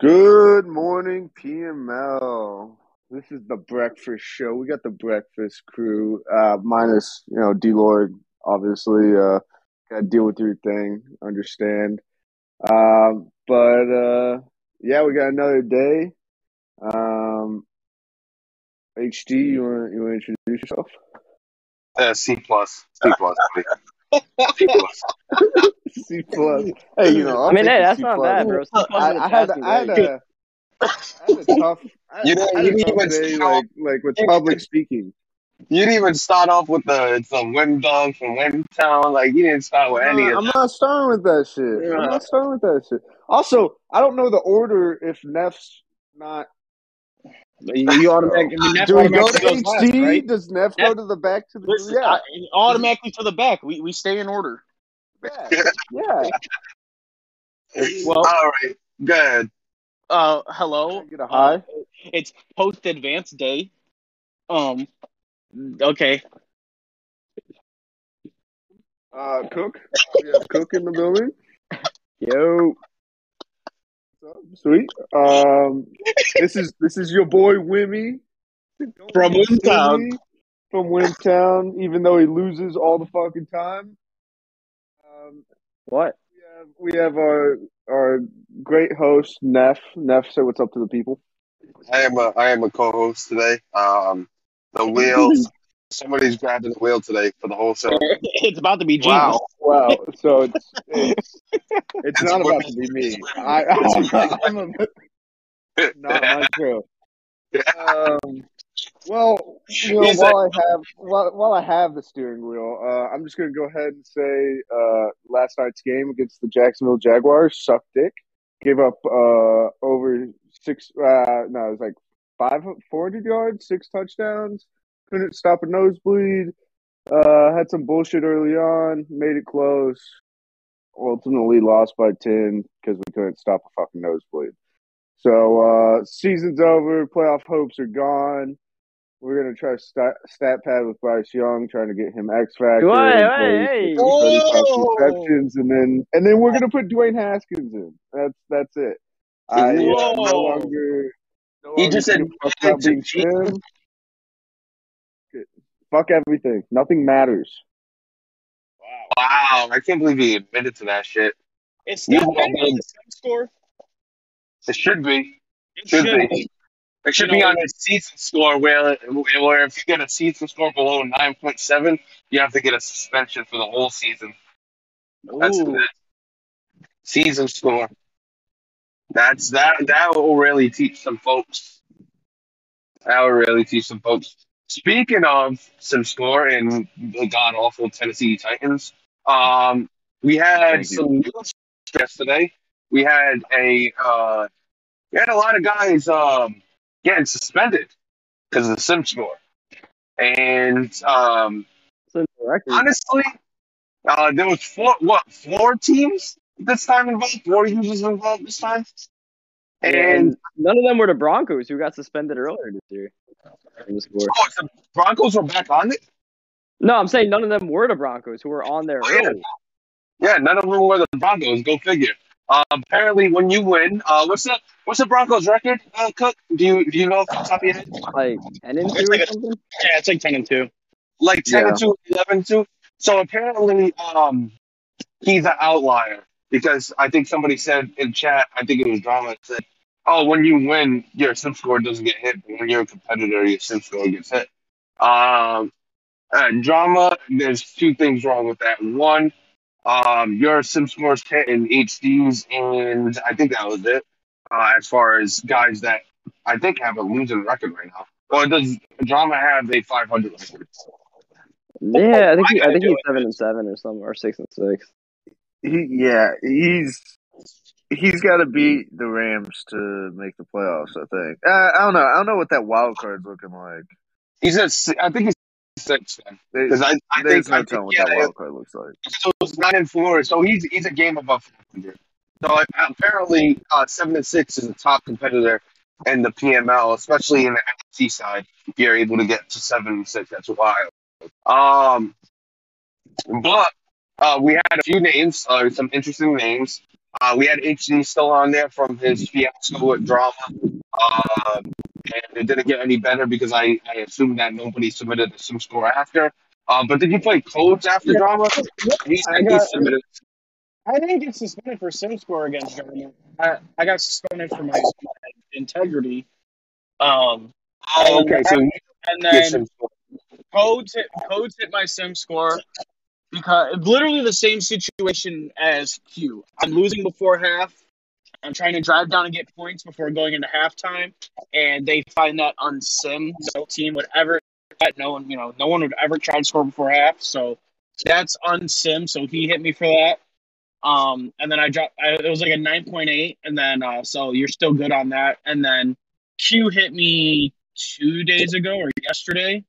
Good morning, PML. This is the breakfast show. We got the breakfast crew, uh, minus you know D Lord. Obviously, uh, got to deal with your thing. Understand, um, but uh, yeah, we got another day. Um, HD, you want you want to introduce yourself? Uh, C plus, C plus, C plus. C plus. Hey, you know, I'll I mean, hey, that's C not plus. bad, bro. C plus I, is had I had a I had a tough I, You didn't- I had you a didn't tough even day like like with public speaking. You didn't even start off with the some wind dog from Windtown. Like you didn't start with I'm any of I'm that. not starting with that shit. I'm not starting with that shit. Also, I don't know the order if Neff's not. You, you automatically, I mean, Neff Do we go to automatically goes last, HD? right? Does Neff go to the back to the Listen, yeah I, automatically to the back. We we stay in order. yeah yeah? Well- all right, good. Uh, hello. Can get a high? Uh, it's post advance day. Um. Okay. Uh, Cook. We have Cook in the building. Yo, So, Sweet. Um, this is this is your boy Wimmy From Windtown. Wimmy From Windtown, even though he loses all the fucking time. Um, what? we have, we have our our great host Neff. Neff, say what's up to the people. I am a I am a co-host today. Um, the wheels. Somebody's grabbing the wheel today for the whole show. it's about to be Jesus. Wow, wow. So it's it's, it's It's not about to be me. I, I I'm a, not my show. Um, well, you know, while I have while, while I have the steering wheel, uh, I'm just going to go ahead and say uh, last night's game against the Jacksonville Jaguars sucked dick. Gave up uh, over six. Uh, no, it was like five, 400 yards, six touchdowns. Couldn't stop a nosebleed. Uh, had some bullshit early on. Made it close. Ultimately lost by ten because we couldn't stop a fucking nosebleed. So uh, season's over. Playoff hopes are gone. We're gonna try stat, stat pad with Bryce Young, trying to get him X factor, Hey, and hey, play hey. 35 Whoa! receptions, and then and then we're gonna put Dwayne Haskins in. That's that's it. I no longer. No He just give a fuck about admitted to being cheating. Tim. Fuck everything. Nothing matters. Wow, I can't believe he admitted to that shit. It's You not will bad on the sim score. It should be. It Should should be. be. It should You be know- on his season score where where if you get a season score below nine point seven, you have to get a suspension for the whole season. That's Ooh. the season score. That's that that will really teach some folks. That will really teach some folks. Speaking of sim score and the god awful Tennessee Titans, um, we had Thank some news yesterday. We had a uh, we had a lot of guys um, getting suspended because of the sim score, and um, It's in the record. honestly, uh, there was four what four teams this time involved, four users involved this time, and And none of them were the Broncos who got suspended earlier this year. in the score. oh, the Broncos were back on it. No, I'm saying none of them were the Broncos who were on there Oh, yeah. early. Yeah, none of them were the Broncos. Go figure. Uh, apparently, when you win, uh, what's the what's the Broncos record? Uh, Cook, do you do you know off the top of your head? Like ten and two like a- Yeah, it's like ten and two. Like 10 Yeah. and 2, 11 and 2. So apparently, um, he's an outlier because I think somebody said in chat, I think it was Drama, said, oh, when you win, your sim score doesn't get hit. But when you're a competitor, your sim score gets hit. Um, and Drama, there's two things wrong with that. One, um, your sim scores hit in HDs, and I think that was it. Uh, as far as guys that I think have a losing record right now. Or does Drama have a 500 record? Yeah, I think he, I think he's it. seven and seven or something, or six and six. He yeah, he's he's got to beat the Rams to make the playoffs. I think. Uh, I don't know. I don't know what that wild card's looking like. He's at, I think he's six Because I, I think, no I think what yeah, that wild card looks like. so it's nine and four. So he's he's a game above 500. So uh, apparently, uh, seven and six is a top competitor in the PML, especially in the NFC side. If you're able to get to seven and six, that's wild. Um, but uh, we had a few names, uh, some interesting names. Uh, we had HD still on there from his fiasco with drama. Uh, and it didn't get any better because I, I assumed that nobody submitted the sim score after. Uh, but did you play codes after drama? He I got- submitted. I didn't get suspended for sim score against Germany. I, I got suspended for my, my integrity. Um, Oh, okay. So and then codes hit codes hit my sim score because literally the same situation as Q. I'm losing before half. I'm trying to drive down and get points before going into halftime, and they find that on sim. No team would ever no one you know no one would ever try to score before half. So that's on sim. So he hit me for that. Um, and then I dropped. I, it was like a nine point eight, and then uh, so you're still good on that. And then Q hit me two days ago or yesterday,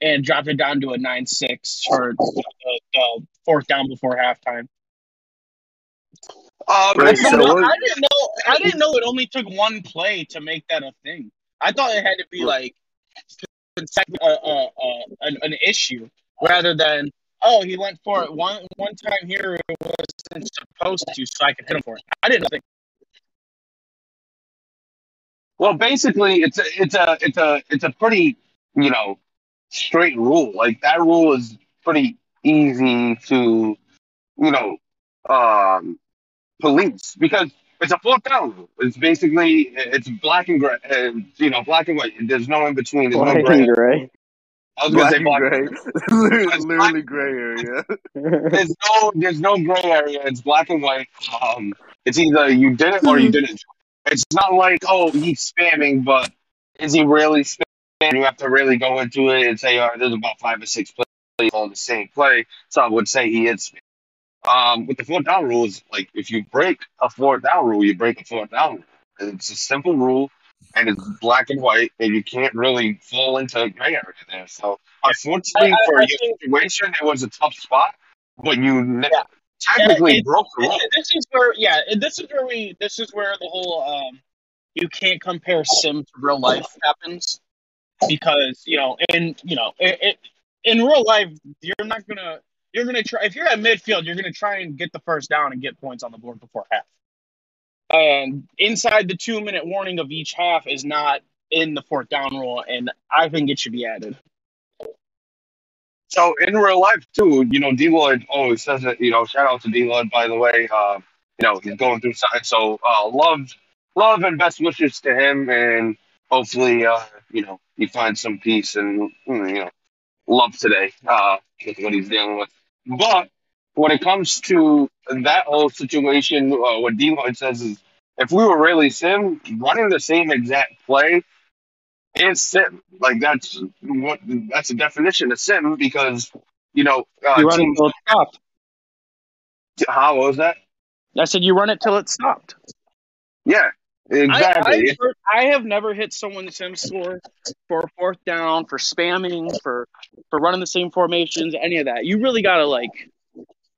and dropped it down to a nine six for the, the fourth down before halftime. Uh, Right, it's so not- what- I didn't know. I didn't know it only took one play to make that a thing. I thought it had to be like consecutive- uh, uh, uh, an, an issue rather than oh he went for it one one time here it wasn't supposed to so I could hit him for it. I didn't think. Well, basically, it's a, it's a, it's a, it's a pretty, you know, straight rule. Like that rule is pretty easy to, you know, um, police because it's a fourth down rule. It's basically it's black and gray, uh, you know, black and white. There's no in between. There's no gray. and gray. I was gonna Black say and black. gray. literally, literally gray area. There's no, there's no gray area. It's black and white. Um, it's either you did it or you didn't. It's not like oh he's spamming, but is he really spamming? You have to really go into it and say, all right, there's about five or six plays on the same play. So I would say he hits spamming. Um, with the fourth down rule is like if you break a fourth down rule, you break a fourth down rule. It's a simple rule, and it's black and white, and you can't really fall into a gray area there. So unfortunately I- I- for I your think- situation, it was a tough spot, but you Yeah. technically it- broke the rule. This is where yeah, this is where we this is where the whole um you can't compare sim to real life happens because you know in you know it, it in real life you're not gonna you're gonna try if you're at midfield you're gonna try and get the first down and get points on the board before half and inside the two minute warning of each half is not in the fourth down rule and i think it should be added So in real life too, you know, D Lloyd always says it. You know, shout out to D Lloyd by the way. Uh, you know, he's going through something. So uh, love, love, and best wishes to him, and hopefully, uh, you know, he finds some peace and you know, love today uh, with what he's dealing with. But when it comes to that whole situation, uh, what D says is, if we were really sim running the same exact play is sim. Like that's what that's the definition of sim because you know uh, you run it till it stopped how was that? i said you run it till it stopped Yeah, exactly. I, I, have never hit someone's sim score for fourth down, for spamming, for for running the same formations, any of that. You really gotta like,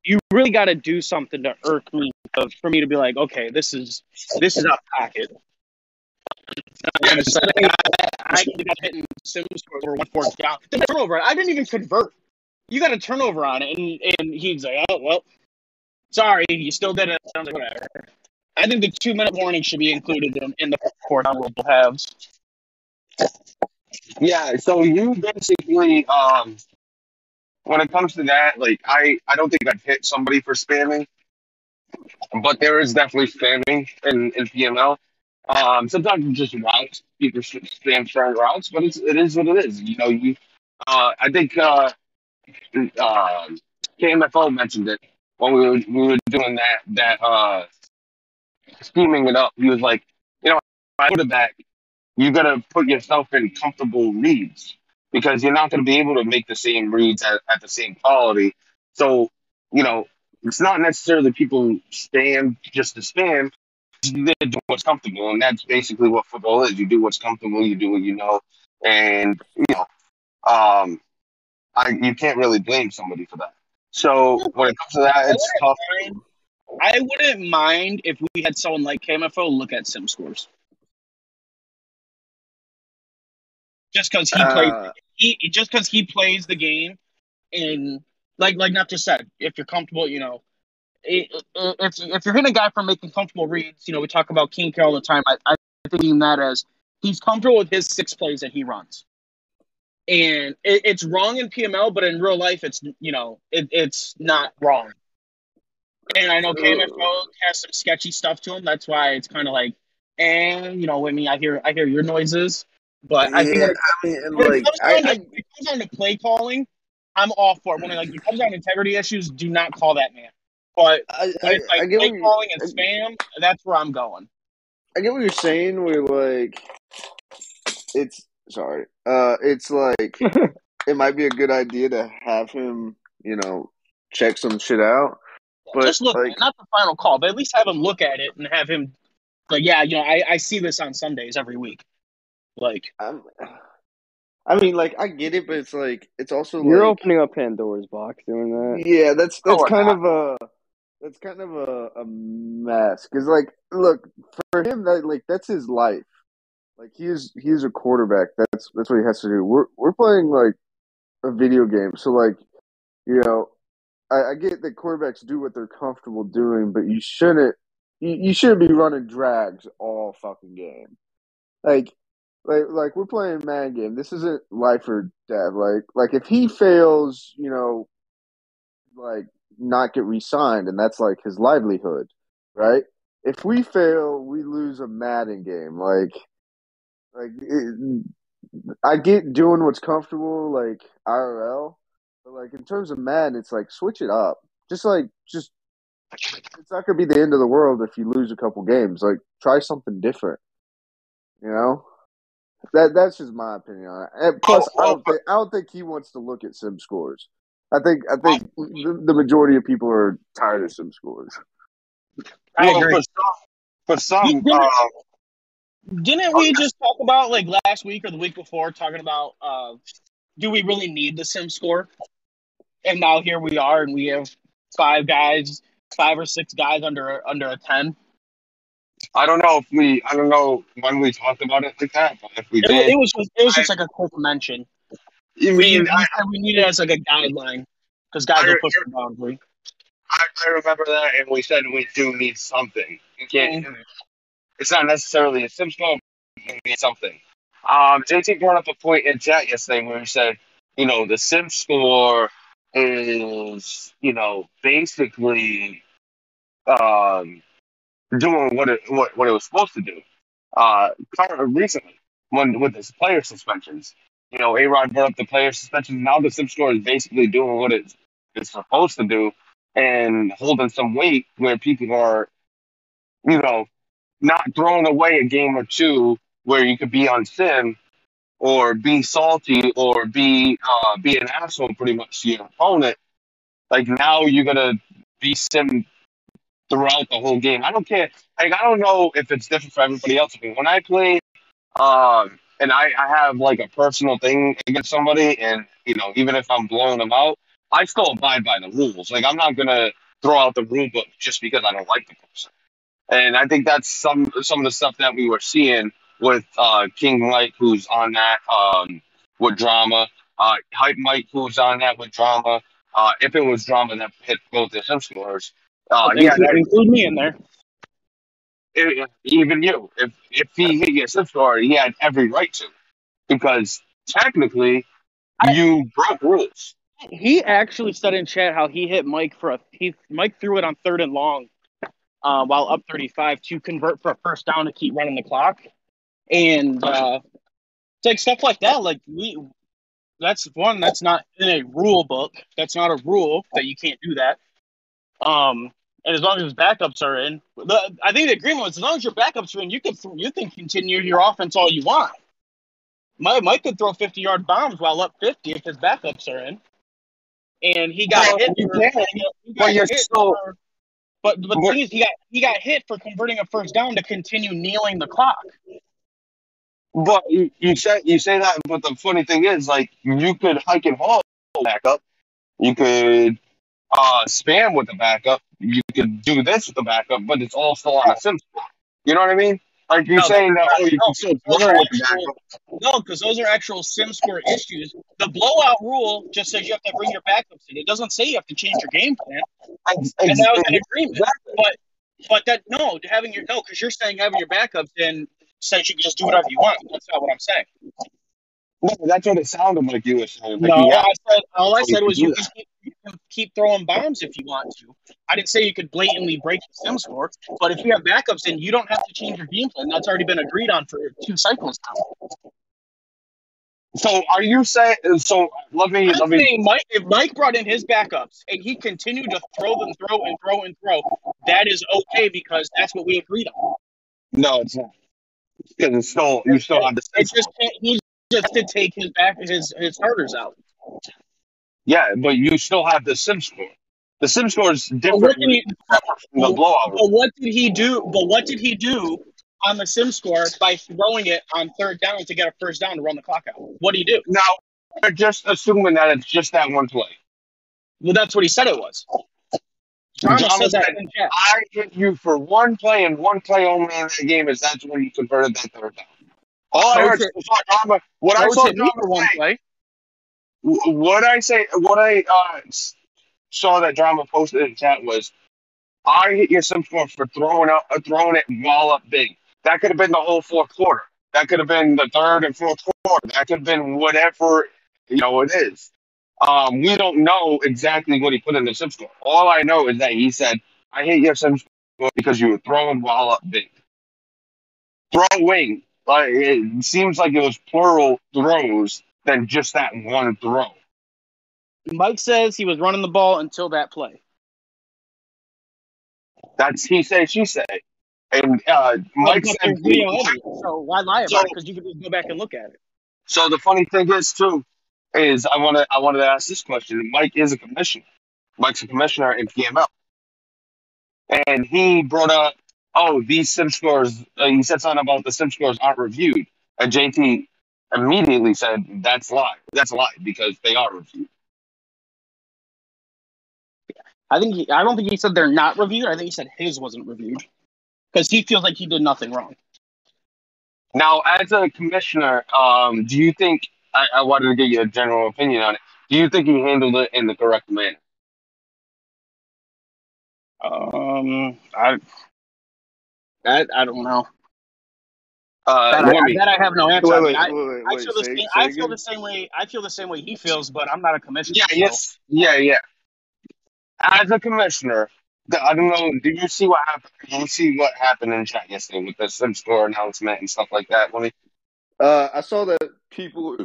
you really gotta do something to irk me uh, for me to be like, okay, this is this is out of pocket. I, I ended up hitting sim scores for one fourth down. The turnover, I didn't even convert. You got a turnover on it, and and he's like, oh well, sorry, you still did it. I was like, whatever. I think the two minute warning should be included in, in the fourth down rule halves. Yeah, so you basically, um, when it comes to that, like I, I don't think I've hit somebody for spamming, but there is definitely spamming in, in PML. Um, sometimes it's just routes, people spam certain routes, but it's, it is what it is. You know, you, uh, I think, uh, uh, KMFO mentioned it when we were, we were doing that, that, uh, scheming it up. He was like, you know, I put it back you got to put yourself in comfortable reads because you're not going to be able to make the same reads at, at the same quality. So, you know, it's not necessarily people stand just to spam. They do what's comfortable, and that's basically what football is. You do what's comfortable, you do what you know, and you know, um, I you can't really blame somebody for that. So when it comes to that, it's tough. I wouldn't mind if we had someone like KMFO look at sim scores. Just because he plays Uh, he just because he plays the game And like like not just said, if you're comfortable, you know, if if you're hitting a guy for making comfortable reads, you know, we talk about King Care all the time. I, I thinking that as he's comfortable with his six plays that he runs, and it, it's wrong in PML, but in real life, it's you know, it, it's not wrong. And I know KMFO has some sketchy stuff to him. That's why it's kind of like, and you know, with me, I hear I hear your noises, but I think Yeah, when it, I mean, and when it comes I, down to, I when it comes down to play calling, I'm all for it. When it, like it comes down to integrity issues, do not call that man. But I, when I, it's like I get play calling and I, spam, that's where I'm going. I get what you're saying. Where like it's sorry, uh, it's like it might be a good idea to have him, you know, check some shit out. But Just look, like, not the final call, but at least have him look at it and have him like, yeah, you know, I, I see this on Sundays every week. Like, I'm, I mean, like I get it, but it's like it's also You're like opening up Pandora's box doing that. Yeah, that's that's we're kind not. of a that's kind of a, a mess because like look for him that like that's his life. Like he's he's a quarterback. That's that's what he has to do. We're we're playing like a video game, so like you know, I, I get that quarterbacks do what they're comfortable doing, but you shouldn't you, you shouldn't be running drags all fucking game. Like like like we're playing Madden game. This isn't life or death. Like like if he fails, you know, like not get re-signed, and that's like his livelihood, right? If we fail, we lose a Madden game. Like like it, I get doing what's comfortable, like IRL, but like in terms of Madden, it's like switch it up. Just like just it's not gonna be the end of the world if you lose a couple games. Like try something different. You know? That that's just my opinion on it. And plus, I don't think I don't think he wants to look at sim scores. I think I think the, the majority of people are tired of sim scores. I Well, agree. For some, for some uh, Didn't we just talk about like last week or the week before talking about uh do we really need the sim score? And now here we are and we have five guys, five or six guys under under a ten. I don't know if we, I don't know when we talked about it like that, but if we It, did, it was just, it was just like a quick mention. I We, mean, we, I, we need it as like a guideline because guys I- will push the boundary. I, I remember that, and we said we do need something. You can't, Mhm. it's not necessarily a sim score, but we need something. Um, JT brought up a point in chat yesterday where he said, you know, the sim score is, you know, basically um, doing what it what, what it was supposed to do. Uh, recently, when with his player suspensions, you know, A Rod brought up the player suspensions. Now the sim score is basically doing what it's, it's supposed to do and holding some weight where people are, you know, not throwing away a game or two where you could be on sim or be salty or be uh, be an asshole pretty much to your opponent. Like now you're gonna be sim throughout the whole game. I don't care. Like I don't know if it's different for everybody else. I mean, when I play, um, and I, I have like a personal thing against somebody, and you know, even if I'm blowing them out, I still abide by the rules. Like I'm not gonna throw out the rule book just because I don't like the person. And I think that's some some of the stuff that we were seeing with uh, King Mike, who's on that um, with drama. Uh, Hype Mike, who's on that with drama. Uh, if it was drama that hit both the sim scores, uh, yeah, include, that, include me in there. it, even you, if if he hit your sim score, he had every right to, because technically I- you broke rules. He actually said in chat how he hit Mike for a he Mike threw it on third and long, uh, while up thirty five to convert for a first down to keep running the clock, and uh, like stuff like that. Like we, that's one that's not in a rule book. That's not a rule that you can't do that. Um, and as long as his backups are in, the, I think the agreement was as long as your backups are in, you can you can continue your offense all you want. Mike, Mike could throw fifty yard bombs while up fifty if his backups are in, and he got Well, hit. you for- can, he got but you're hit still- for- but but the thing is, he got he got hit for converting a first down to continue kneeling the clock. But you, you say you say that, but the funny thing is, like you could hike and haul backup, you could uh, spam with the backup, you could do this with the backup, but it's all still on a sim. You know what I mean? Like you're No, saying that, oh, you no, can still throw with the actual- backup. No, because those are actual sim score issues. The blowout rule just says you have to bring your backups in. It doesn't say you have to change your game plan, Ex- and that was an agreement. Exactly. But but that no, having your no, because you're saying having your backups in says you can just do whatever you want. That's not what I'm saying. No, that's what it sounded like you were saying. Like No, have- I said all I said was you can, keep, you can keep throwing bombs if you want to. I didn't say you could blatantly break the sim score, but if you have backups in, you don't have to change your game plan. That's already been agreed on for two cycles now. So are you saying? So let me I'm let me. Mike, if Mike brought in his backups and he continued to throw and throw and throw and throw, that is okay because that's what we agreed on. No, it's not. Because it's still you still have the It's just he just to take his back his his starters out. yeah, but you still have the sim score. The sim score is different what did he? from the blowout. But what did he do? But what did he do on the sim score by throwing it on third down to get a first down to run the clock out? What did he do? Now we're just assuming that it's just that one play. Well, that's what he said it was. Drama Drama said- I hit you for one play and one play only in that game is that's when you converted that third down. All I heard drama. What I saw drama for one play. what I say, what I uh, saw that drama posted in chat was, I hit your sim score for throwing out, uh, throwing it while up big. That could have been the whole fourth quarter. That could have been the third and fourth quarter. That could have been whatever you know it is. Um, we don't know exactly what he put in the sim score. All I know is that he said, "I hate your sim score because you were throwing while up big." Throwing, like it seems like it was plural throws than just that one throw. Mike says he was running the ball until that play. That's he say, she say. And uh, Mike said, video so why lie about So- it? Because you can just go back and look at it. so the funny thing is too, is I want to I wanted to ask this question. Mike is a commissioner. Mike's a commissioner in PML, and he brought up, oh, these sim scores. Uh, he said something about the sim scores aren't reviewed, and JT immediately said that's a lie. That's a lie because they are reviewed. I think he, I don't think he said they're not reviewed. I think he said his wasn't reviewed because he feels like he did nothing wrong. Now, as a commissioner, um, do you think I, I wanted to get your general opinion on it? Do you think he handled it in the correct manner? Um, I, I, I don't know. Uh, That, let I, that I have no answer. Wait, I, wait, I, wait, wait, I wait, feel the say- same. say I feel the same way. I feel the same way he feels, but I'm not a commissioner. Yeah, so- yes, yeah, yeah. As a commissioner, the, I don't know. Did you see what happened? Did you see what happened in chat yesterday with the sim score announcement and stuff like that? Let me. Uh, I saw that people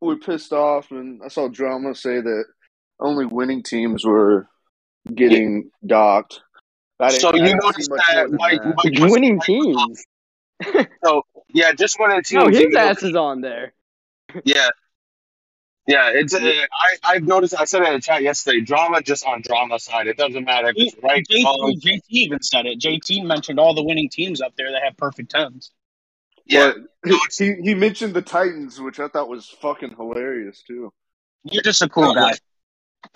were, were pissed off, and I saw drama say that only winning teams were getting docked. I So you didn't noticed that more Mike, that. Mike was, Winning teams. So yeah, just winning the teams. No, his even though- ass is on there. Yeah, yeah. It's uh, I I've noticed. I said it in the chat yesterday. Drama just on drama side. It doesn't matter if it's right. wrong. JT, JT even said it. JT mentioned all the winning teams up there that have perfect tens. Yeah, he he mentioned the Titans, which I thought was fucking hilarious too. You're just a cool guy.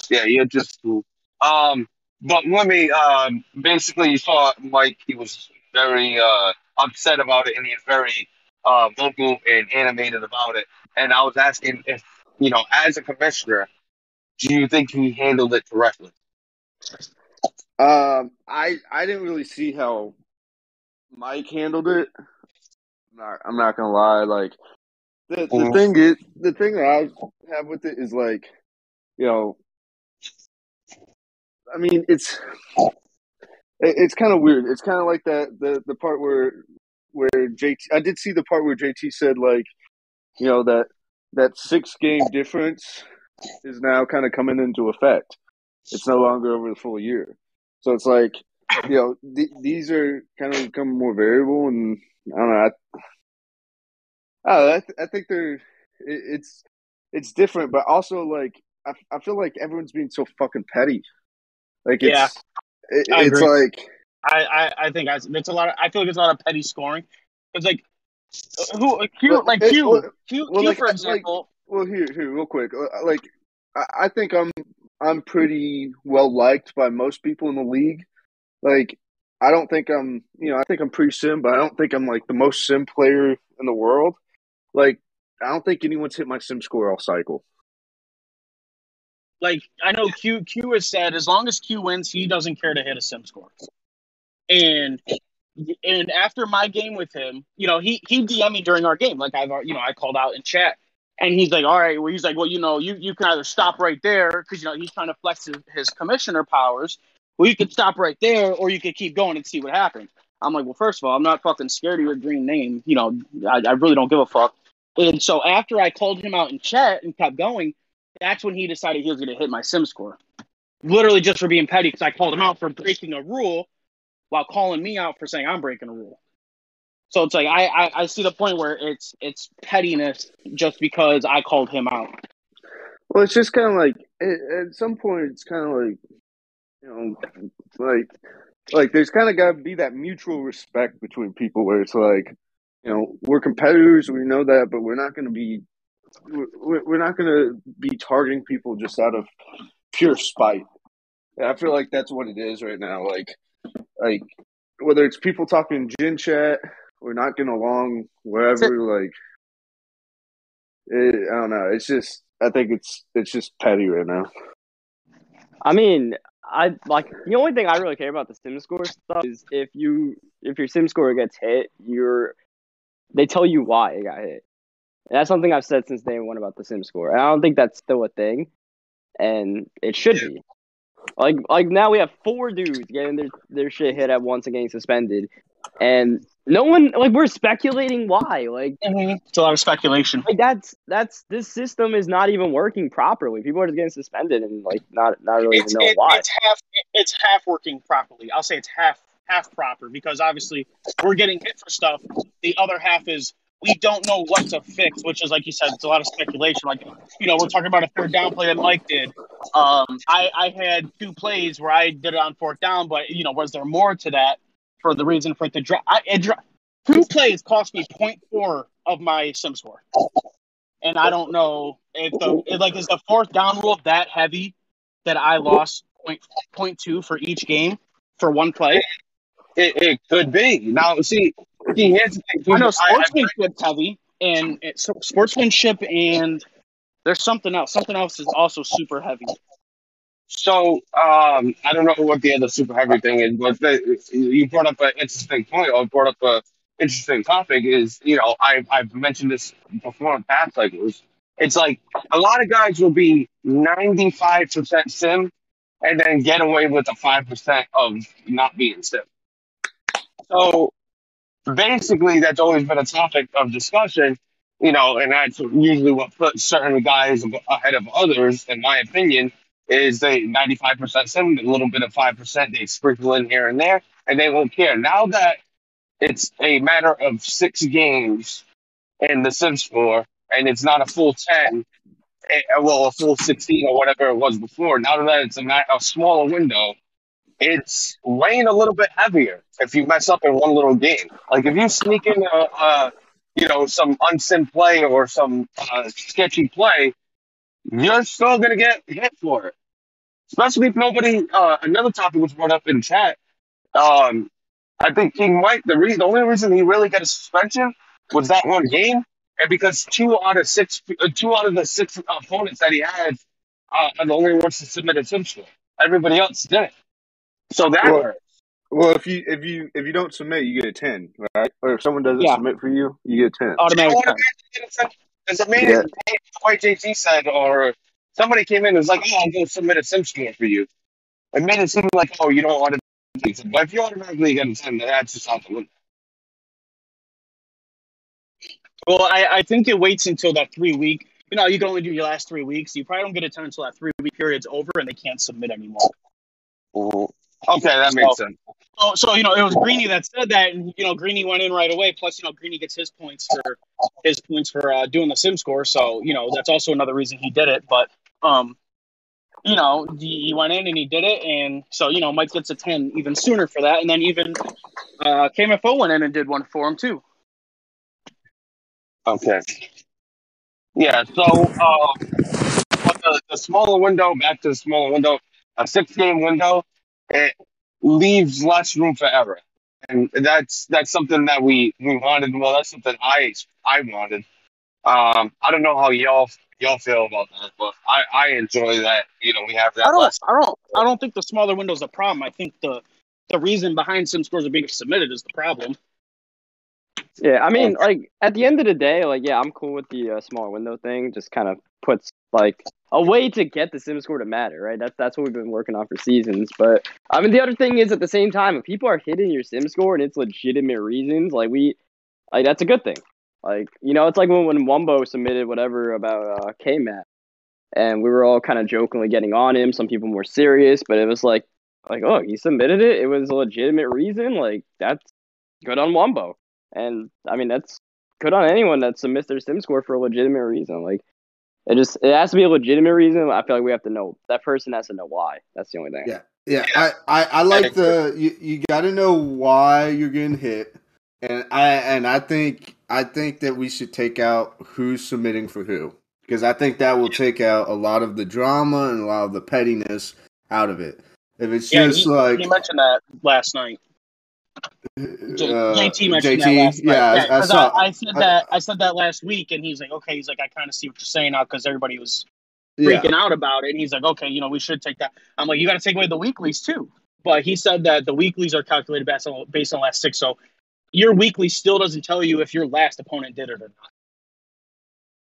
Yeah, you're just cool. um. But let me um. Basically, you saw Mike. He was very uh upset about it, and he's very uh vocal and animated about it. And I was asking if you know, as a commissioner, do you think he handled it correctly? Um, I I didn't really see how Mike handled it. I'm not, I'm not gonna lie. Like the the Mhm. thing is, the thing that I have with it is like, you know, I mean, it's it, it's kind of weird. It's kind of like that the the part where where JT. I did see the part where JT said like, you know that that six game difference is now kind of coming into effect. It's no longer over the full year. So it's like, you know, th- these are kind of becoming more variable, and I don't know. I, I, I, th- I think they're it, it's it's different, but also like I, I feel like everyone's being so fucking petty. Like it's Yeah, it, I it's like I, I, I think I, it's a lot. Of, I feel like it's a lot of petty scoring. It's like who Q like Q well- Q, well, Q like, for like- example. well here here real quick uh, like I, I think I'm I'm pretty well liked by most people in the league. Like I don't think I'm, you know, I think I'm pretty sim, but I don't think I'm like the most sim player in the world. Like, I don't think anyone's hit my sim score all cycle. Like I know Q Q has said as long as Q wins, he doesn't care to hit a sim score. And and after my game with him, you know, he he DM'd me during our game, like I've you know I called out in chat, and he's like, all right, well he's like, well you know you you can either stop right there because you know he's trying to flex his, his commissioner powers, well you could stop right there or you could keep going and see what happens. I'm like, well first of all, I'm not fucking scared of your green name, you know, I, I really don't give a fuck. And so after I called him out in chat and kept going, that's when he decided he was going to hit my sim score. Literally just for being petty because I called him out for breaking a rule while calling me out for saying I'm breaking a rule. So it's like I, I, I see the point where it's it's pettiness just because I called him out. Well, it's just kind of like at, at some point, it's kind of like you know, like like there's kind of got to be that mutual respect between people where it's like you know we're competitors, we know that, but we're not going to be we're, we're not going to be targeting people just out of pure spite. And I feel like that's what it is right now. Like like whether it's people talking gin chat or not getting along wherever like it, i don't know it's just i think it's it's just petty right now I mean, I like the only thing I really care about the sim score stuff is if you if your sim score gets hit, you're they tell you why it got hit. And that's something I've said since day one about the sim score. And I don't think that's still a thing, and it should be. Like like now we have four dudes getting their their shit hit at once and getting suspended, and no one like we're speculating why. Like It's a lot of speculation. like that's that's this system is not even working properly. People are just getting suspended and like not not really It's, even knowing it, why. it's half it's half working properly. I'll say it's half half proper because obviously we're getting hit for stuff. The other half is we don't know what to fix, which is like you said, it's a lot of speculation. Like you know, we're talking about a third down play that Mike did. Um, I I had two plays where I did it on fourth down, but you know, was there more to that for the reason for it to drop? I, it dro- two plays cost me 0.4 of my sim score, and I don't know if the if, like is the fourth down rule that heavy that I lost point point two for each game for one play. It, it could be. Now, see, see here's the thing. I know sportsmanship's heavy, and it's sportsmanship, and there's something else. Something else is also super heavy. So um, I don't know what the other super heavy thing is, but the, you brought up an interesting point, or brought up an interesting topic. Is you know I I've mentioned this before in past cycles. It's like a lot of guys will be ninety five percent sim, and then get away with the five percent of not being sim. So basically, that's always been a topic of discussion. You know, and that's usually what puts certain guys ahead of others, in my opinion is they 95% sim, a little bit of 5% they sprinkle in here and there, and they won't care. Now that it's a matter of six games in the sim score, and it's not a full 10, eh, well, a full 16 or whatever it was before, now that it's a, a smaller window, it's weighing a little bit heavier if you mess up in one little game. Like if you sneak in a, a you know, some unsim play or some uh, sketchy play, you're still going to get hit for it especially if nobody. Uh, another topic was brought up in chat. Um, I think King Mike. The reason, the only reason he really got a suspension was that one game, and because two out of six, uh, two out of the six opponents that he had uh, are the only ones to submit a sim score. Everybody else didn't. So that Well, hurt. well if you if you if you don't submit you get a 10 right or if someone doesn't Yeah. submit for you you get a 10 Automatic. You know time. what I mean? It's amazing. Yeah. The JT said, or somebody came in and was like, "Oh, I'm going to submit a sim score for you." It made it seem like, "Oh, you don't want to." But if you automatically get a ten, then that's just out the window. Well, I, I think it waits until that three week. You know, you can only do your last three weeks. You probably don't get a ten until that three week period's over and they can't submit anymore. Okay, that makes sense. So, so you know, it was Greeny that said that, and you know, Greeny went in right away. Plus, you know, Greeny gets his points for his points for uh, doing the sim score. So, you know, that's also another reason he did it. But, um, you know, he, went in and he did it, and so you know, Mike gets a ten even sooner for that, and then even uh, KMFO went in and did one for him too. Okay. Yeah. So, uh, the, the smaller window, back to the smaller window, a six game window. It, leaves less room for error, and that's that's something that we we wanted. Well, that's something I I wanted. Um, I don't know how y'all y'all feel about that, but I I enjoy that. You know, we have that. I don't. I don't, I don't think the smaller window is a problem. I think the the reason behind sim scores are being submitted is the problem. Yeah, I mean, like at the end of the day, like yeah, I'm cool with the uh, smaller window thing. Just kind of puts like a way to get the sim score to matter, right? That's that's what we've been working on for seasons. But I mean, the other thing is at the same time, if people are hitting your sim score and it's legitimate reasons, like we, like that's a good thing. Like you know, it's like when when Wumbo submitted whatever about uh, K Mat, and we were all kind of jokingly getting on him. Some people more serious, but it was like like oh, he submitted it. It was a legitimate reason. Like that's good on Wumbo. And I mean, that's good on anyone that submits their sim score for a legitimate reason. Like, it just it has to be a legitimate reason. I feel like we have to know that person has to know why. That's the only thing. Yeah, yeah. I, I, I like the you, you got to know why you're getting hit, and I and I think I think that we should take out who's submitting for who because I think that will take out a lot of the drama and a lot of the pettiness out of it. If it's Yeah, just he, like he mentioned that last night. J- uh, JT mentioned JT, that last yeah, night. I, I 'cause saw. I, I said that I said that last week, and he's like, okay. He's like, I kind of see what you're saying now because everybody was yeah, freaking out about it. And he's like, okay, you know, we should take that. I'm like, you got to take away the weeklies too. But he said that the weeklies are calculated based on based on last six. So your weekly still doesn't tell you if your last opponent did it or not.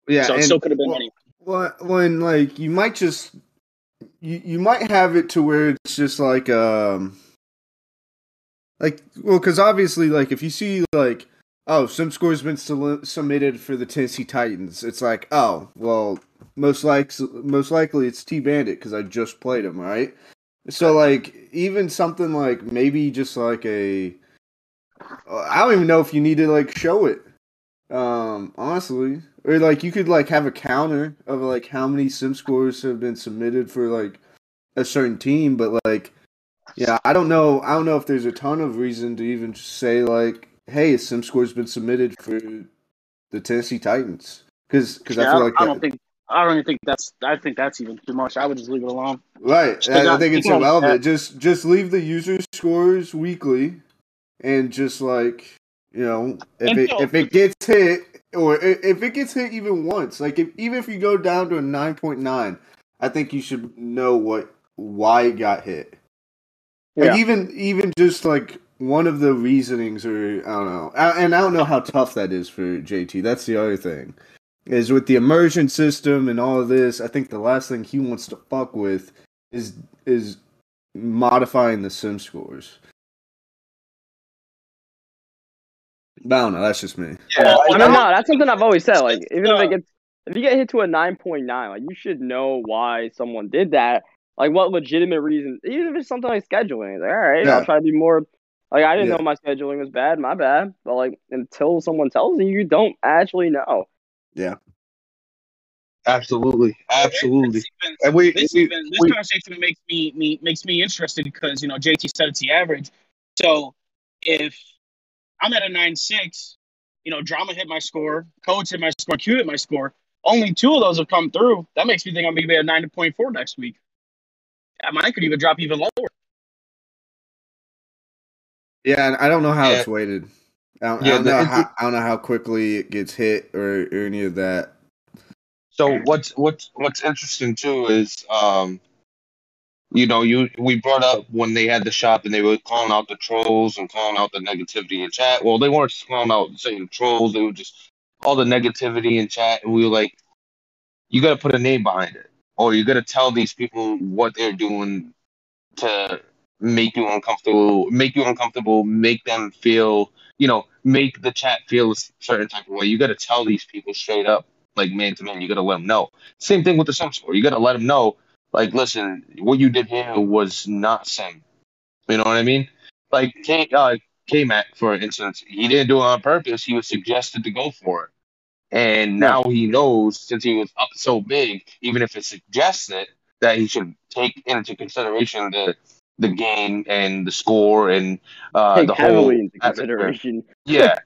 yeah. so it still could have been well, any. Well, when like you might just you you might have it to where it's just like um like well because obviously like if you see like oh sim score's been submitted for the Tennessee Titans it's like oh well most like most likely it's T Bandit because I just played him right so like even something like maybe just like a I don't even know if you need to like show it um, honestly, or like you could like have a counter of like how many sim scores have been submitted for like a certain team, but like, yeah, I don't know. I don't know if there's a ton of reason to even say like, hey, a sim score's been submitted for the Tennessee Titans because because I feel like I don't think I don't even think that's I think that's even too much. I would just leave it alone. right. I, I think it's irrelevant. Just just leave the user scores weekly, and just like you know if it if it gets hit or if it gets hit even once, like if even if you go down to a nine point nine, I think you should know what why it got hit. Like Yeah. even even just like one of the reasonings, or I don't know, and I don't know how tough that is for JT. That's the other thing, is with the immersion system and all of this. I think the last thing he wants to fuck with is is modifying the sim scores. But I don't know. That's just me. Yeah, I mean, no, that's something I've always said. Like, even if it gets, if you get hit to a nine point nine, like you should know why someone did that. Like, what legitimate reason? Even if it's something like scheduling, like, all right, Yeah. I'll try to be more. Like, I didn't Yeah. know my scheduling was bad. My bad. But like, until someone tells you, you don't actually know. Yeah. Absolutely, absolutely. Even- And we, this we, even, this we- conversation makes me, me makes me interested because you know JT said it's the average. So if I'm at a nine six, you know, drama hit my score, coach hit my score, Q hit my score. Only two of those have come through. That makes me think I'm going to be at nine point four next week. And mine could even drop even lower. Yeah, and I don't know how Yeah. it's weighted. I don't, I Yeah, don't know it- how I don't know how quickly it gets hit or, or any of that. So what's what's what's interesting too is um you know you we brought up when they had the shop and they were calling out the trolls and calling out the negativity in chat. Well, they weren't calling out saying trolls; they were just all the negativity in chat, and we were like, you got to put a name behind it, or you got to tell these people what they're doing to make you uncomfortable, make you uncomfortable, make them feel, you know, make the chat feel a certain type of way. You got to tell these people straight up like man to man. You got to let them know. Same thing with the sim score. You got to let them know, like, listen, what you did here was not sim. You know what I mean? Like K uh, K Mac, for instance, he didn't do it on purpose. He was suggested to go for it, and now he knows since he was up so big, even if it suggests it, that he should take into consideration the the game and the score and uh, Take the whole heavily into consideration. Yeah.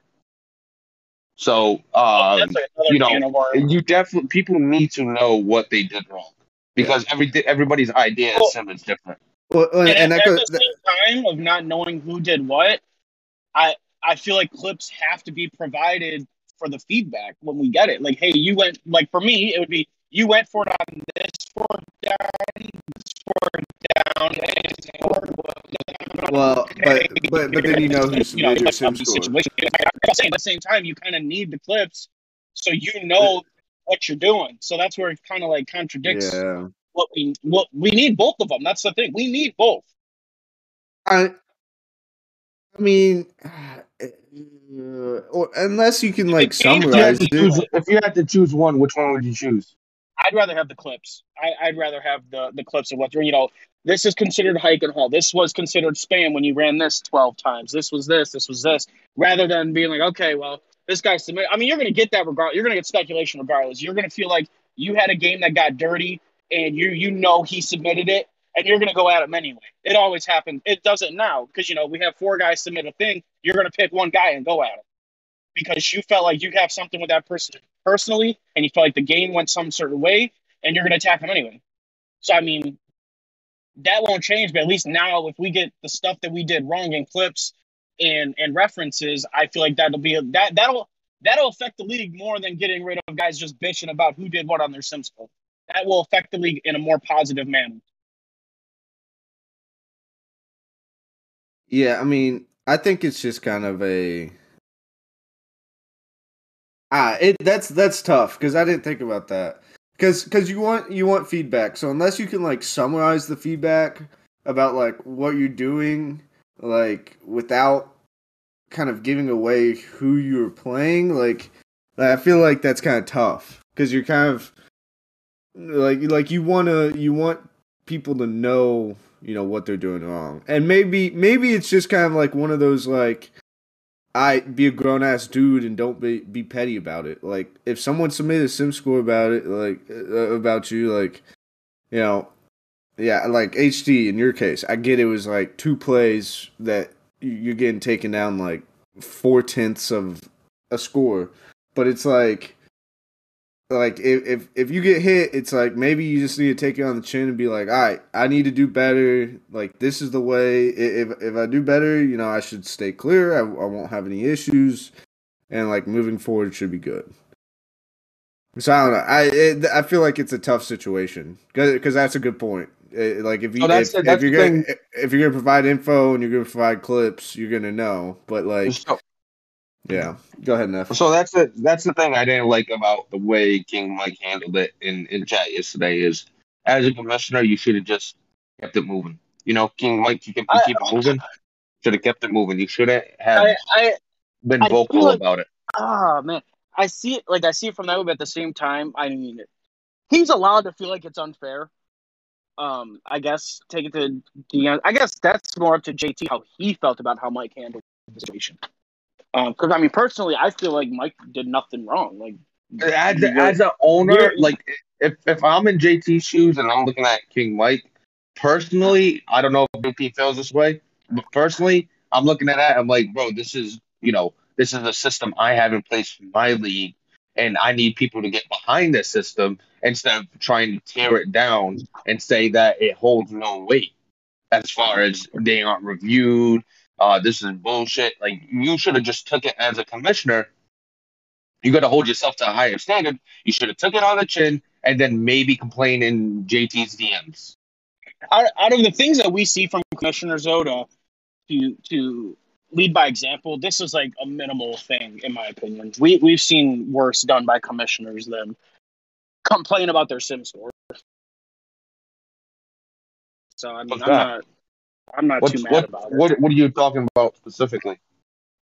So um, That's another you know, can of worms. you definitely people need to know what they did wrong because every everybody's idea of sim is different. Well, uh, and, And, and at, goes, the same time of not knowing who did what, I I feel like clips have to be provided for the feedback when we get it. Like, hey, you went like for me, it would be you went for it on this fourth down, this fourth down, this fourth down. well, but but but then you know who's you know, submitted your like, sim these score. situations. I'm saying at the same time, you kind of need the clips so you know what you're doing. So that's where it kind of like contradicts Yeah, what we what we need both of them. That's the thing. We need both. I I mean, uh, unless you can like had If you, summarize choose, if you had to choose one, which one would you choose? I'd rather have the clips. I, I'd rather have the the clips of what you know. This is considered hike and haul. This was considered spam when you ran this twelve times. This was this. This was this. Rather than being like, okay, well, this guy submitted. I mean, you're going to get that regardless. You're going to get speculation regardless. You're going to feel like you had a game that got dirty, and you you know he submitted it, and you're going to go at him anyway. It always happens. It doesn't now because you know we have four guys submit a thing. You're going to pick one guy and go at him because you felt like you have something with that person personally, and you felt like the game went some certain way, and you're going to attack him anyway. So I mean, that won't change. But at least now, if we get the stuff that we did wrong in clips and and references, I feel like that'll be that that'll that'll affect the league more than getting rid of guys just bitching about who did what on their sim score. That will affect the league in a more positive manner. Yeah, I mean, I think it's just kind of a ah, it that's that's tough because I didn't think about that because because you want you want feedback. So unless you can like summarize the feedback about like what you're doing, like without kind of giving away who you're playing, like I feel like that's kind of tough. Because you're kind of like like you want to you want people to know you know what they're doing wrong. And maybe maybe it's just kind of like one of those like i be a grown-ass dude and don't be be petty about it. Like if someone submitted a sim score about it like uh, about you like you know yeah like hd in your case i get it was like two plays that you- you're getting taken down like four tenths of a score but it's like like if, if if you get hit, it's like maybe you just need to take it on the chin and be like, all right, I need to do better. Like this is the way. If if I do better, you know, I should stay clear. I, I won't have any issues, and like moving forward should be good. So I don't know. I it, I feel like it's a tough situation because that's a good point. Eh, Like if you So that's if, the- if that's you're the gonna thing. if you're gonna provide info and you're gonna provide clips, you're gonna know. But like, So, yeah, go ahead, Neff. so that's the that's the thing I didn't like about the way King Mike handled it in in chat yesterday is as a commissioner you should have just kept it moving. You know, King Mike, you keep, you I- keep it moving. Should have kept it moving. You shouldn't have I, I been I vocal like- about it. ah man, I see it like I see it from that way, but at the same time, I mean, it. he's allowed to feel like it's unfair. Um, I guess take it to Deion. I guess that's more up to JT how he felt about how Mike handled the situation. Um, because I mean, personally, I feel like Mike did nothing wrong. Like, As, as an owner, like if if I'm in JT's shoes and I'm looking at King Mike, personally, I don't know if JT feels this way, but personally, I'm looking at that. I'm like, bro, this is you know, this is a system I have in place for my league, and I need people to get behind this system instead of trying to tear it down and say that it holds no weight as far as they aren't reviewed. Uh, this is bullshit. Like you should have just took it as a commissioner. You got to hold yourself to a higher standard. You should have took it on the chin and then maybe complain in JT's DMs. out, out of the things that we see from Commissioner Zoda to to lead by example, this is like a minimal thing in my opinion. We we've seen worse done by commissioners than complain about their sim score. So I mean, What's I'm that? not I'm not What's, too mad what, about it. what what are you talking about specifically?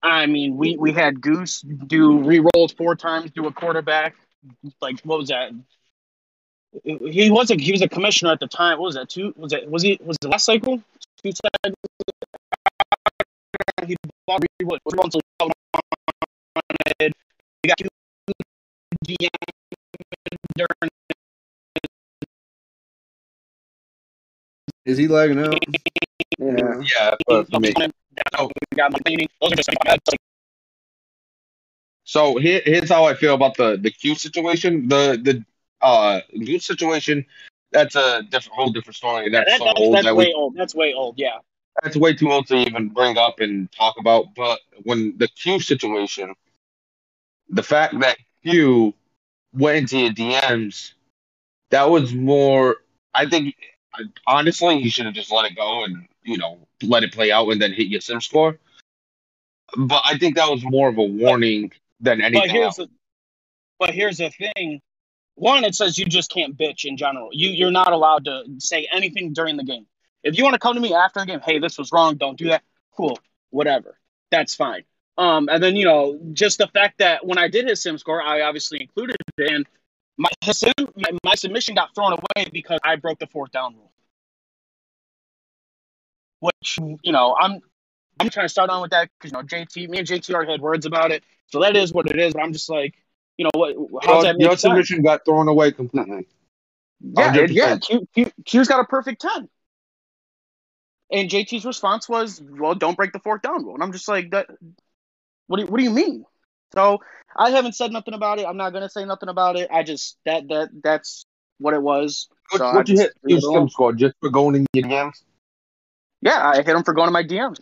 I mean, we we had Goose do re-rolls four times to a quarterback. Like what was that? He was a he was a commissioner at the time. What was that? Two was that was he was the last cycle? Two cycles. He bought re-roll re-rolls until he. We got two GM during Is he lagging out? Yeah. Yeah, but for me. we got my cleaning. Those are just like, So here, here's how I feel about the the Q situation. The the uh Q situation that's a different, whole different story. That's That, so that's old that's that way we old. That's way old. Yeah. That's way too old to even bring up and talk about. But when the Q situation, the fact that Q went into your DMs, that was more. I think honestly, he should have just let it go and you know let it play out and then hit your sim score. But I think that was more of a warning than anything. But here's else. the but here's the thing. One, it says you just can't bitch in general. You you're not allowed to say anything during the game. If you want to come to me after the game, hey, this was wrong, don't do that. Cool, whatever. That's fine. Um, and then you know, just the fact that when I did his sim score, I obviously included it, and my sim, my, my submission got thrown away because I broke the fourth down rule. Which you know, I'm I'm trying to start on with that because you know JT, me and JT already had words about it, so that is what it is. But I'm just like, you know, what? How's Your, that your submission got thrown away completely. Yeah, 100%. yeah. Q, Q, Q's got a perfect ten. And JT's response was, "Well, don't break the fourth down rule." And I'm just like, "That, what do you, what do you mean?" So I haven't said nothing about it. I'm not gonna say nothing about it. I just that that that's what it was. What, So what you hit your alone. score just for going in your DMs? Yeah, I hit him for going to my DMs.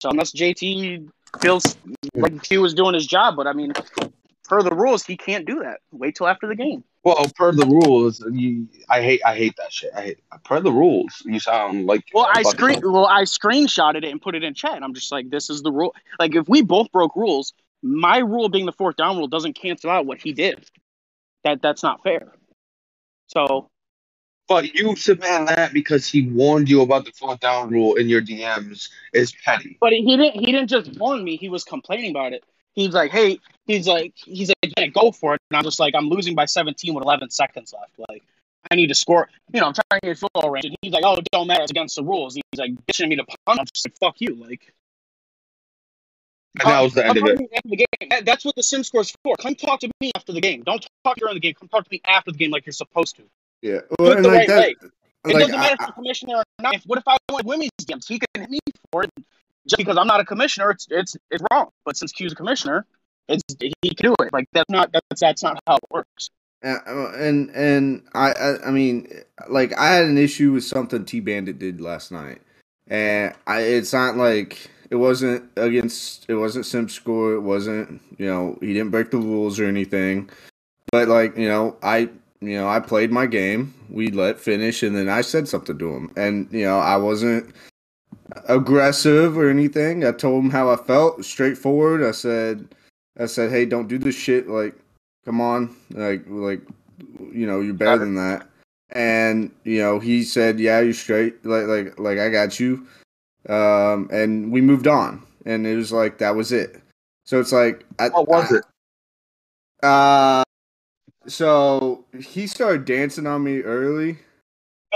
So unless JT feels like he was doing his job, but I mean, per the rules, he can't do that. Wait till after the game. Well, per the rules, you, I hate I hate that shit. I hate per the rules. You sound like Well, I screen well, I screenshotted it and put it in chat. I'm just like, this is the rule. Like, if we both broke rules, my rule being the fourth down rule doesn't cancel out what he did. That that's not fair. So But you submit that because he warned you about the fourth down rule in your DMs is petty. But he didn't. He didn't just warn me. He was complaining about it. He's like, "Hey," he's like, "He's like, yeah, go for it." And I'm just like, "I'm losing by 17 with 11 seconds left. Like, I need to score. You know, I'm trying to get field goal range." And he's like, "Oh, it don't matter. It's against the rules." He's like, bitching me to punt. I'm just like, "Fuck you!" Like, And that was the end of talk to me the game. That- That's what the sim score's for. Come talk to me after the game. Don't talk during the game. Come talk to me after the game, like you're supposed to. Yeah, well, and the like right that, way. It like doesn't matter I, if you're commissioner or not. If, what if I want women's games? He can hit me for it. Just because I'm not a commissioner, it's it's it's wrong. But since Q's a commissioner, it's he can do it. Like that's not that's that's not how it works. And and I, I mean like I had an issue with something T Bandit did last night, and I it's not like it wasn't against it wasn't Sim score it wasn't you know he didn't break the rules or anything, but like you know I you know I played my game we let finish and then I said something to him and you know I wasn't aggressive or anything. I told him how I felt straightforward. I said I said hey don't do this shit. Like come on. Like like you know you're better than that. And you know he said yeah you're straight. Like like like i got you. Um and we moved on. And it was like that was it. So it's like I, What was it? uh so he started dancing on me early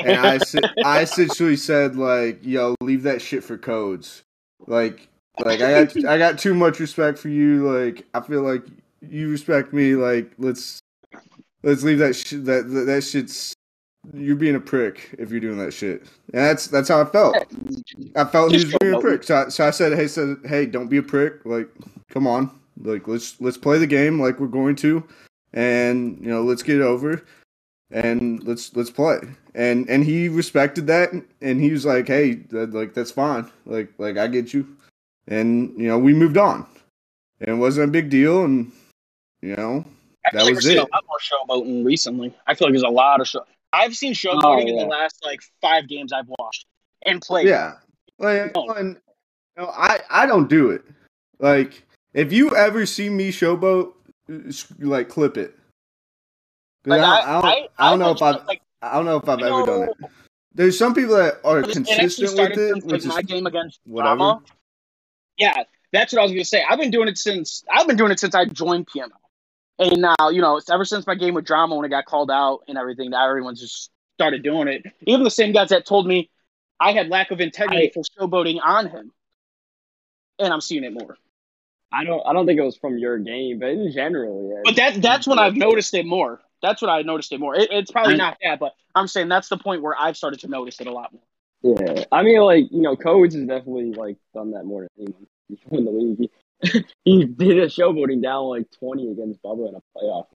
and I I essentially said like yo leave that shit for codes. Like like i got i got too much respect for you like i feel like you respect me like let's let's leave that shit that that, that shit's you're being a prick if you're doing that shit. And that's that's how i felt. I felt he was being a prick. So I, so I said hey said hey don't be a prick. Like come on. Like let's let's play the game like we're going to. And you know let's get it over and let's let's play and and he respected that and he was like hey that, like that's fine like like i get you and you know we moved on and it wasn't a big deal and you know I That feel like was it. a lot more showboating recently. I feel like there's a lot of show. I've seen showboating in yeah. the last like five games I've watched and played. yeah like No. and, you know, i i don't do it like if you ever see me showboat uh, like clip it 'Cause Like, I, I, don't, I, don't know if i've like, i don't know if i've I ever done it there's some people that are consistent with it since, like, which is my game against whatever Drama. Yeah, that's what I was gonna say. I've been doing it since I've been doing it since I joined PML, and now you know it's ever since my game with Drama when it got called out and everything. That everyone's just started doing it. Even the same guys that told me I had lack of integrity I- for showboating on him, and I'm seeing it more. I don't I don't think it was from your game, but in general, yeah. But that that's when I've noticed it more. That's what I noticed it more. It, it's probably not that, but I'm saying that's the point where I've started to notice it a lot more. Yeah, I mean, like you know, Codes has definitely like done that more than anyone. He won the league. He, he did a showboating down like twenty against Bubba in a playoff.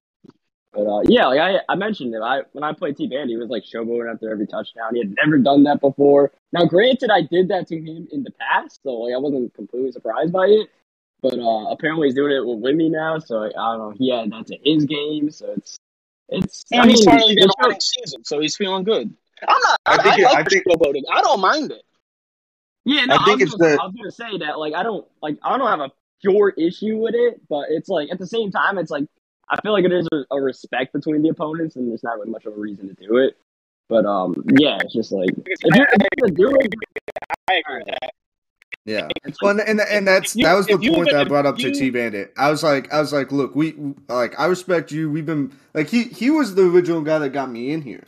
But uh, yeah, like I, I mentioned it. I when I played T Band, he was like showboating after every touchdown. He had never done that before. Now, granted, I did that to him in the past, so like I wasn't completely surprised by it. But uh, apparently, he's doing it with me now. So I don't know. He had that's in his game, so it's it's. And I mean, he's finally getting it's a winning season, so he's feeling good. I'm not. I, I think I, it- like I think- showboating. I don't mind it. Yeah, no, I think was it's gonna, the- I was gonna say that like I don't like I don't have a pure issue with it, but it's like at the same time it's like I feel like it is a, a respect between the opponents, and there's not really much of a reason to do it. But um, yeah, it's just like if you're, if you're gonna do it, I agree with that. Yeah. Well, and and, and that's you- that was the point that I brought up to you- T Bandit. I was like, I was like, look, we like I respect you. We've been like he he was the original guy that got me in here.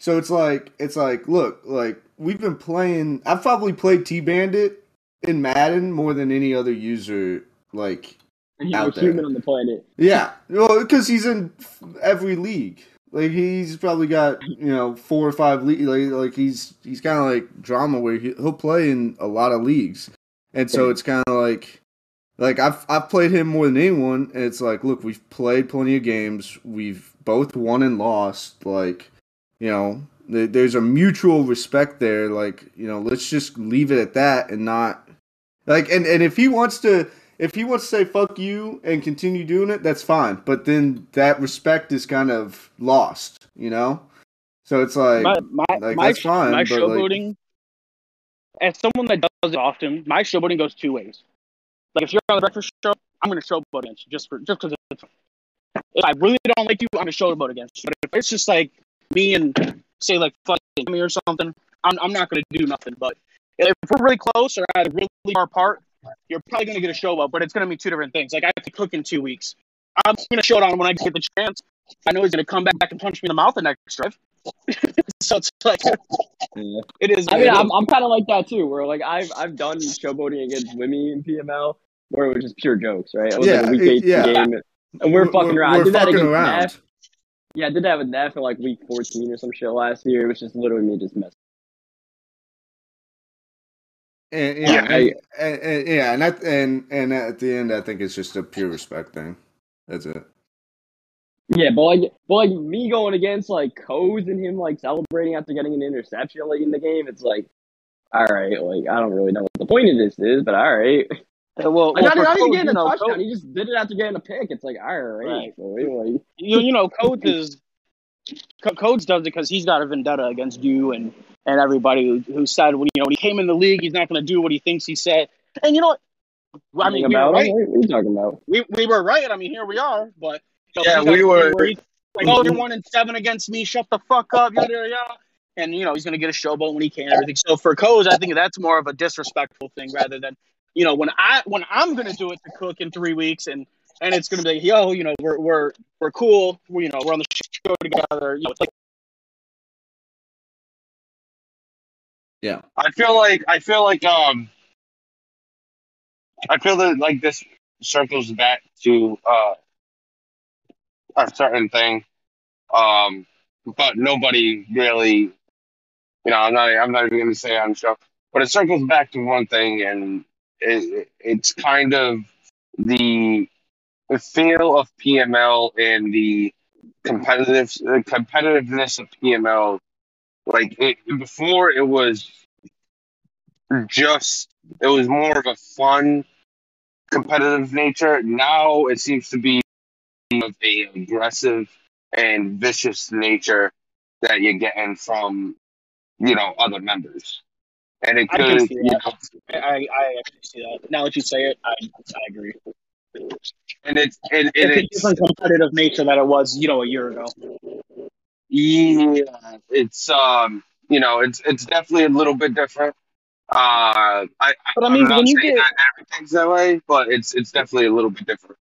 So it's like it's like look, like we've been playing. I've probably played T Bandit in Madden more than any other user. Like he's out a there. human on the planet. yeah, well, because he's in every league. Like he's probably got you know four or five. Like, like he's he's kind of like drama where he, he'll play in a lot of leagues, and so it's kind of like like I've I've played him more than anyone, and it's like look, we've played plenty of games. We've both won and lost. Like you know, th- there's a mutual respect there. Like you know, let's just leave it at that and not like and and if he wants to if he wants to say fuck you and continue doing it, that's fine. But then that respect is kind of lost, you know. So it's like, my my, like, my, that's fine, my but, like- showboating, as someone that does it often, my showboating goes two ways. Like if you're on the breakfast show, I'm going to showboat against you just for just because it's. If I really don't like you, I'm going to showboat against you. But if it's just like me and say like fucking me or something, I'm I'm not going to do nothing. But if we're really close or at a really far apart, you're probably going to get a showboat. But it's going to be two different things. Like I have to cook in two weeks. I'm going to show it on when I get the chance. I know he's going to come back and punch me in the mouth the next drive. so it's like Yeah. it is. I mean. I'm, I'm kind of like that too. Where like I've I've done showboating against Wimmy in PML, where it was just pure jokes, right? It was like Yeah, a week eight yeah. game, and we're, fucking around. We're did that fucking against around. Neff. Yeah, I did that with Neff in like week 14 or some shit last year. It was just literally me just messing. And, Yeah, yeah, I- and, and, and- yeah, and that, and and at the end, I think it's just a pure respect thing. That's it. Yeah, but like, but like me going against like Codes and him like celebrating after getting an interception late in the game, it's like, all right, like I don't really know what the point of this is, but all right. Uh, well, Like, not, for not even getting you a know, touchdown, Codes- he just did it after getting a pick. It's like, all right, Right. so, like, you, you know, Codes is Co- Codes does it because he's got a vendetta against you and and everybody who, who said when you know when he came in the league, he's not going to do what he thinks he said. And you know what? I mean, we were about right. him? What are you talking about? We, we were right. I mean, here we are. But you know, Yeah, he's we were- thing where he's Like, oh, you're one and seven against me. Shut the fuck up. Yada yada yada. And you know he's gonna get a showboat when he can. and Everything. So for Codes, I think that's more of a disrespectful thing rather than you know when I when I'm gonna do it to Cook in three weeks and and it's gonna be like, yo, you know, we're we're we're cool. We, you know, we're on the show together. You know, it's like Yeah. I feel like I feel like um I feel that like this circles back to uh a certain thing. Um but nobody really you know, I'm not I'm not even gonna say on the show. But it circles back to one thing and it, it's kind of the the feel of PML and the competitive the competitiveness of PML like it before it was just it was more of a fun competitive nature now it seems to be of a aggressive and vicious nature that you're getting from you know other members and it I can could see you that. know I I actually see that. Now that you say it, I I agree. and it's and, and It's a it's different competitive nature that it was, you know, a year ago. Yeah, it's um, you know, it's it's definitely a little bit different. Uh, I, But I I'm mean, not when you get- that everything's that way, but it's it's definitely a little bit different.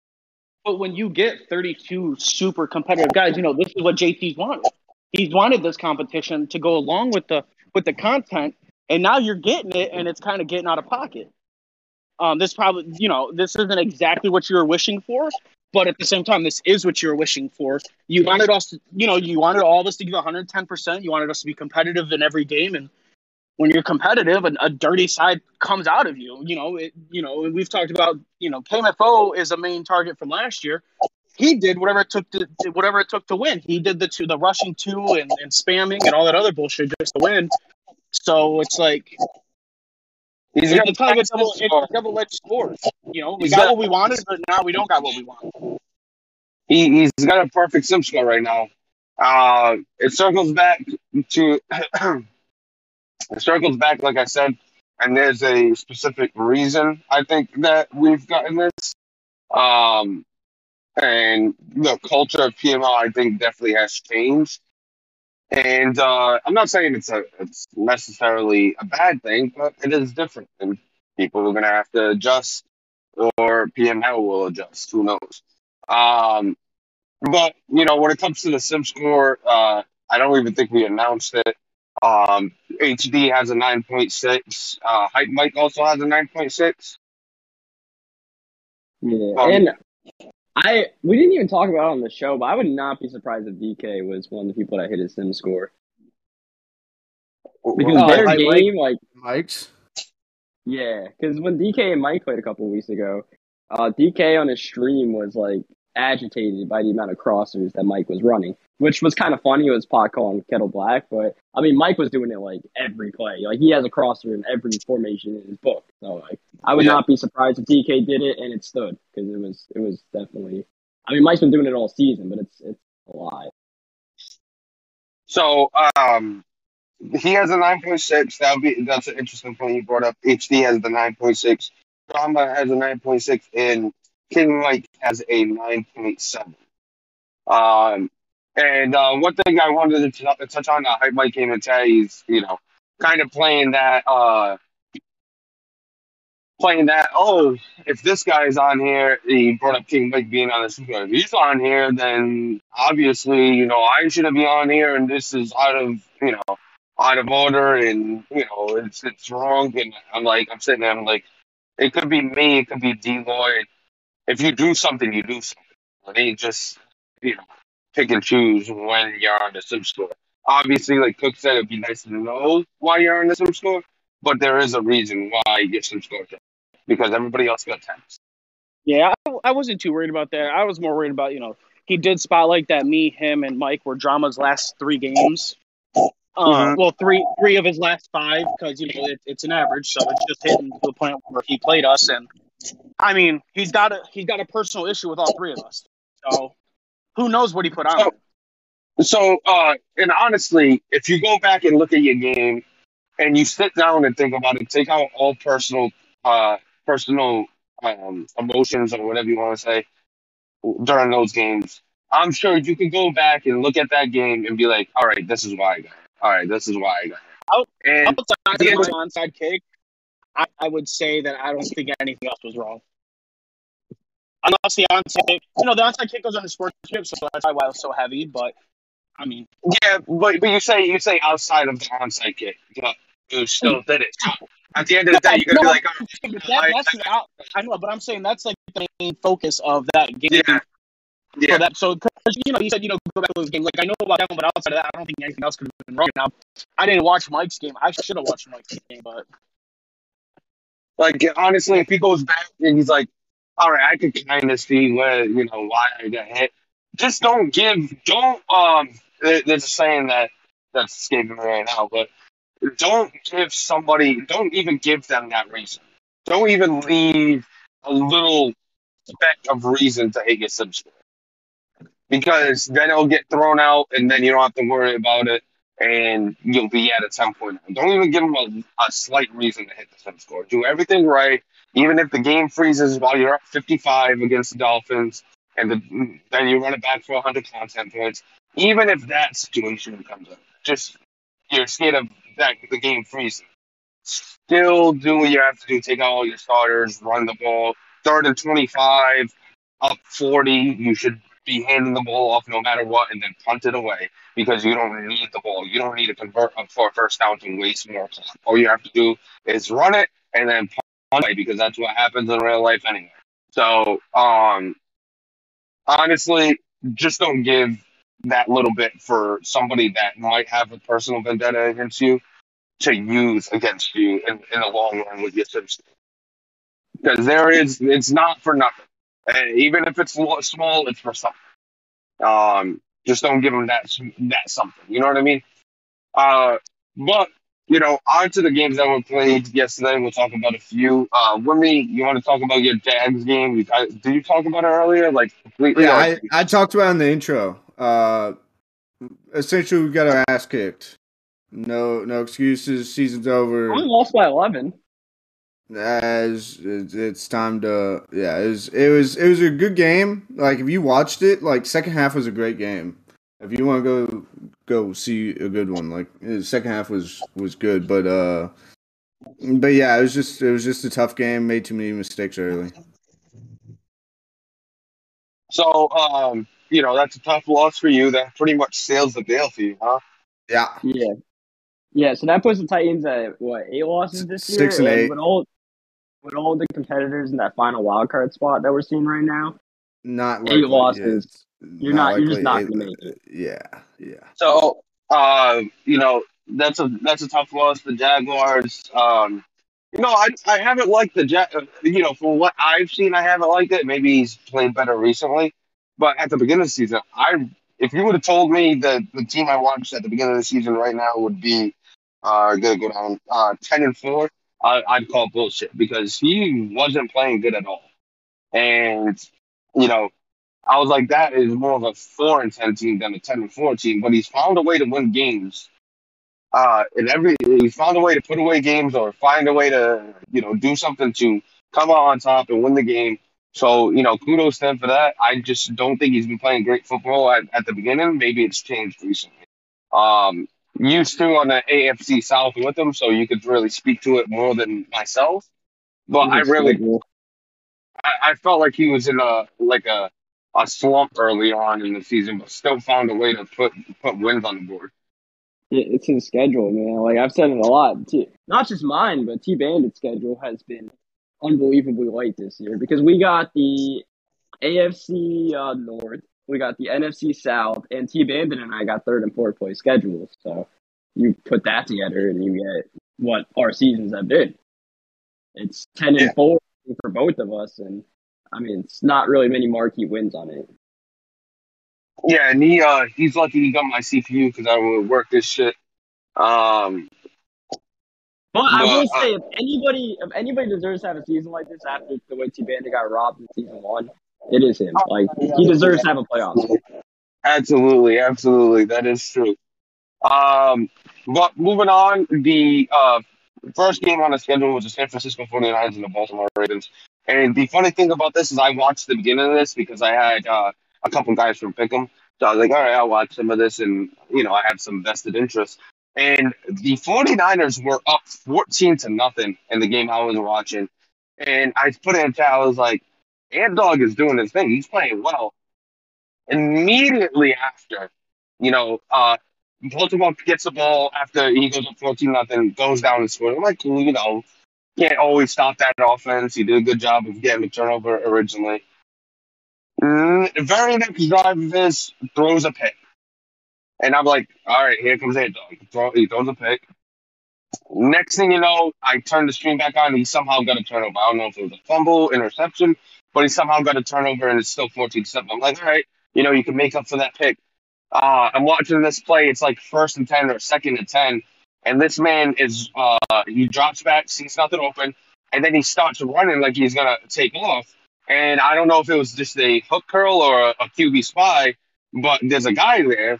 But when you get 32 super competitive guys, you know this is what JT's wanted. He's wanted this competition to go along with the with the content, and now you're getting it, and it's kind of getting out of pocket. Um, this probably, you know, this isn't exactly what you were wishing for, but at the same time, this is what you were wishing for. You wanted us, to, you know, you wanted all of us to give 110 percent. You wanted us to be competitive in every game, and when you're competitive, a, a dirty side comes out of you. You know, it, you know, we've talked about, you know, KMFO is a main target from last year. he did whatever it took to to- whatever it took to win. He did the two, the rushing two and, and spamming and all that other bullshit just to win. So it's like He's got kind of a double, a double-edged sword. You know, we He's got got- what we wanted, but now we don't got what we want. he, he's got a perfect sim score right now. Uh, it circles back to it circles back, like I said, and there's a specific reason I think that we've gotten this. Um, and the culture of PML, I think, definitely has changed. And uh, I'm not saying it's a it's necessarily a bad thing, but it is different, and people are gonna have to adjust, or PML will adjust. Who knows? Um, but you know, when it comes to the sim score, uh, I don't even think we announced it. Um, HD has a 9.6. Uh, Hype Mike also has a 9.6. Yeah, Um, and I we didn't even talk about it on the show, but I would not be surprised if DK was one of the people that hit his sim score because Oh, their like- game, like, Mike's. yeah, because when DK and Mike played a couple of weeks ago, uh, DK on his stream was like agitated by the amount of crossers that Mike was running, which was kind of funny. It was pot calling kettle black, but I mean, Mike was doing it like every play. Like he has a crosser in every formation in his book. So like, I would Yeah. not be surprised if DK did it and it stood because it was it was definitely. I mean, Mike's been doing it all season, but it's it's a lie. So um, he has a 9.6. That would be that's an interesting point you brought up. HD has the 9.6. Drama has a 9.6, and King Mike has a 9.7. Um, and uh, one thing I wanted to t- touch on, uh, Hype Mike came and tell he's you know kind of playing that uh, playing that. Oh, if this guy's on here, he brought up King Mike being on the super. If he's on here, then obviously you know I shouldn't be on here, and this is out of you know out of order, and you know it's it's wrong. And I'm like I'm sitting there, I'm like it could be me, it could be D Lloyd. If you do something, you do something. It ain't just you know pick and choose when you're on the sim score. Obviously, like Cook said, it'd be nice to know why you're on the sim score, but there is a reason why your sim score is because everybody else got tens. Yeah, I, I wasn't too worried about that. I was more worried about, you know, he did spotlight that me, him, and Mike were Drama's last three games. Uh, Mhm. Well, three three of his last five because you know it, it's an average, so it's just hitting to the point where he played us, and I mean he's got a he's got a personal issue with all three of us. So who knows what he put on? So- So, uh, and honestly, if you go back and look at your game and you sit down and think about it, take out all personal, uh, personal um, emotions or whatever you want to say during those games. I'm sure you can go back and look at that game and be like, all right, this is why I got it. All right, this is why I got Out- it. And Outside the onside kick, I, I would say that I don't think anything else was wrong. Unless the onside kick, you know, the onside kick goes under sportsmanship, so that's why it was so heavy. But I mean, yeah, but but you say you say outside of the onside kick, but you still did it. So at the end of the day, you're gonna be like, oh, that, I- that's the out, I know, but I'm saying that's like the main focus of that game. yeah, So yeah. that so you know you said you know go back to those games. Like I know about that one, but outside of that, I don't think anything else could have been wrong. Now I didn't watch Mike's game. I should have watched Mike's game, but Like honestly, if he goes back and he's like, "All right, I could kind of see where you know why I got hit," just don't give, don't um. There's a saying that that's escaping me right now, but don't give somebody, don't even give them that reason. Don't even leave a little speck of reason to hate your score, because then it'll get thrown out, and then you don't have to worry about it and you'll be at a 10 point. Don't even give them a, a slight reason to hit the sim score. Do everything right, even if the game freezes while you're up 55 against the Dolphins, and the, then you run it back for 100 content points. Even if that situation comes up, just you're scared of that the game freezing. Still do what you have to do. Take out all your starters, run the ball. Third and 25, up 40. You should be handing the ball off no matter what, and then punt it away because you don't need the ball. You don't need to convert for a first down to waste more time. All you have to do is run it and then punt it because that's what happens in real life anyway. So, um, honestly, just don't give that little bit for somebody that might have a personal vendetta against you to use against you in, in the long run with your system. Because there is, it's not for nothing. And even if it's small, it's for something. Um, just don't give them that that something. You know what I mean? Uh, but you know, on to the games that were played yesterday. We'll talk about a few. Uh, Wimmy, you want to talk about your Jags game? You, I, did you talk about it earlier? Like completely? Yeah, I, I talked about it in the intro. Uh, essentially, we got our ass kicked. No, no excuses. Season's over. We lost by eleven. As it's, it's time to yeah, it was it was it was a good game. Like if you watched it, like second half was a great game. If you want to go go see a good one, like the second half was was good, but uh, but yeah, it was just it was just a tough game. Made too many mistakes early. So, um, you know, that's a tough loss for you. That pretty much seals the deal for you, huh? Yeah, Yeah. Yeah, so that puts the Titans at what eight losses this year, Six and eight. with all with all the competitors in that final wild card spot that we're seeing right now. not Eight likely, losses. yeah, You're not- you're just not gonna make it. Yeah, yeah. So, uh, you know, that's a that's a tough loss. The Jaguars. Um, you know, I I haven't liked the Jag. uh, You know, from what I've seen, I haven't liked it. Maybe he's played better recently, but at the beginning of the season, I if you would have told me that the team I watched at the beginning of the season right now would be uh gonna go down uh ten and four, I, I'd call bullshit because he wasn't playing good at all, and you know. I was like, that is more of a four and ten team than a ten and four team. But he's found a way to win games. Uh, and every he's found a way to put away games or find a way to you know do something to come out on top and win the game. So you know, kudos to him for that. I just don't think he's been playing great football at, at the beginning. Maybe it's changed recently. Um, used to on the AFC South with them, so you could really speak to it more than myself. But I really I, I felt like he was in a like a a slump early on in the season, but still found a way to put put wins on the board. It's his schedule, man. Like I've said it a lot. too. not just mine, but T Bandit's schedule has been unbelievably light this year because we got the AFC uh, North, we got the NFC South, and T Bandit and I got third and fourth place schedules. So you put that together and you get what our seasons have been. It's ten and Yeah. four for both of us, and I mean it's not really many marquee wins on it. Yeah, and he uh he's lucky he got my CPU because I would work this shit. Um, But I will uh, say, if anybody, if anybody deserves to have a season like this after the way T Bandit got robbed in season one, it is him. Like he deserves to have a playoff. absolutely, absolutely, that is true. Um, but moving on, the uh first game on the schedule was the San Francisco 49ers and the Baltimore Ravens. And the funny thing about this is I watched the beginning of this because I had uh, a couple guys from Pick'em. So I was like, all right, I'll watch some of this. And, you know, I had some vested interest. And the 49ers were up 14 to nothing in the game I was watching. And I put it in chat, I was like, Ant Dog is doing his thing. He's playing well. Immediately after, you know, uh, Baltimore gets the ball after he goes up 14 nothing, goes down and scores. I'm like, you know, can't always stop that offense. He did a good job of getting the turnover originally. Mm, very next drive of his throws a pick. And I'm like, all right, here comes Ant Dog. Throw, he throws a pick. Next thing you know, I turn the stream back on. And he somehow got a turnover. I don't know if it was a fumble, interception, but he somehow got a turnover and it's still 14 7. I'm like, all right, you know, you can make up for that pick. Uh, I'm watching this play. It's like first and 10 or second and 10. And this man is, uh, he drops back, sees nothing open, and then he starts running like he's going to take off. And I don't know if it was just a hook curl or a, a QB spy, but there's a guy there.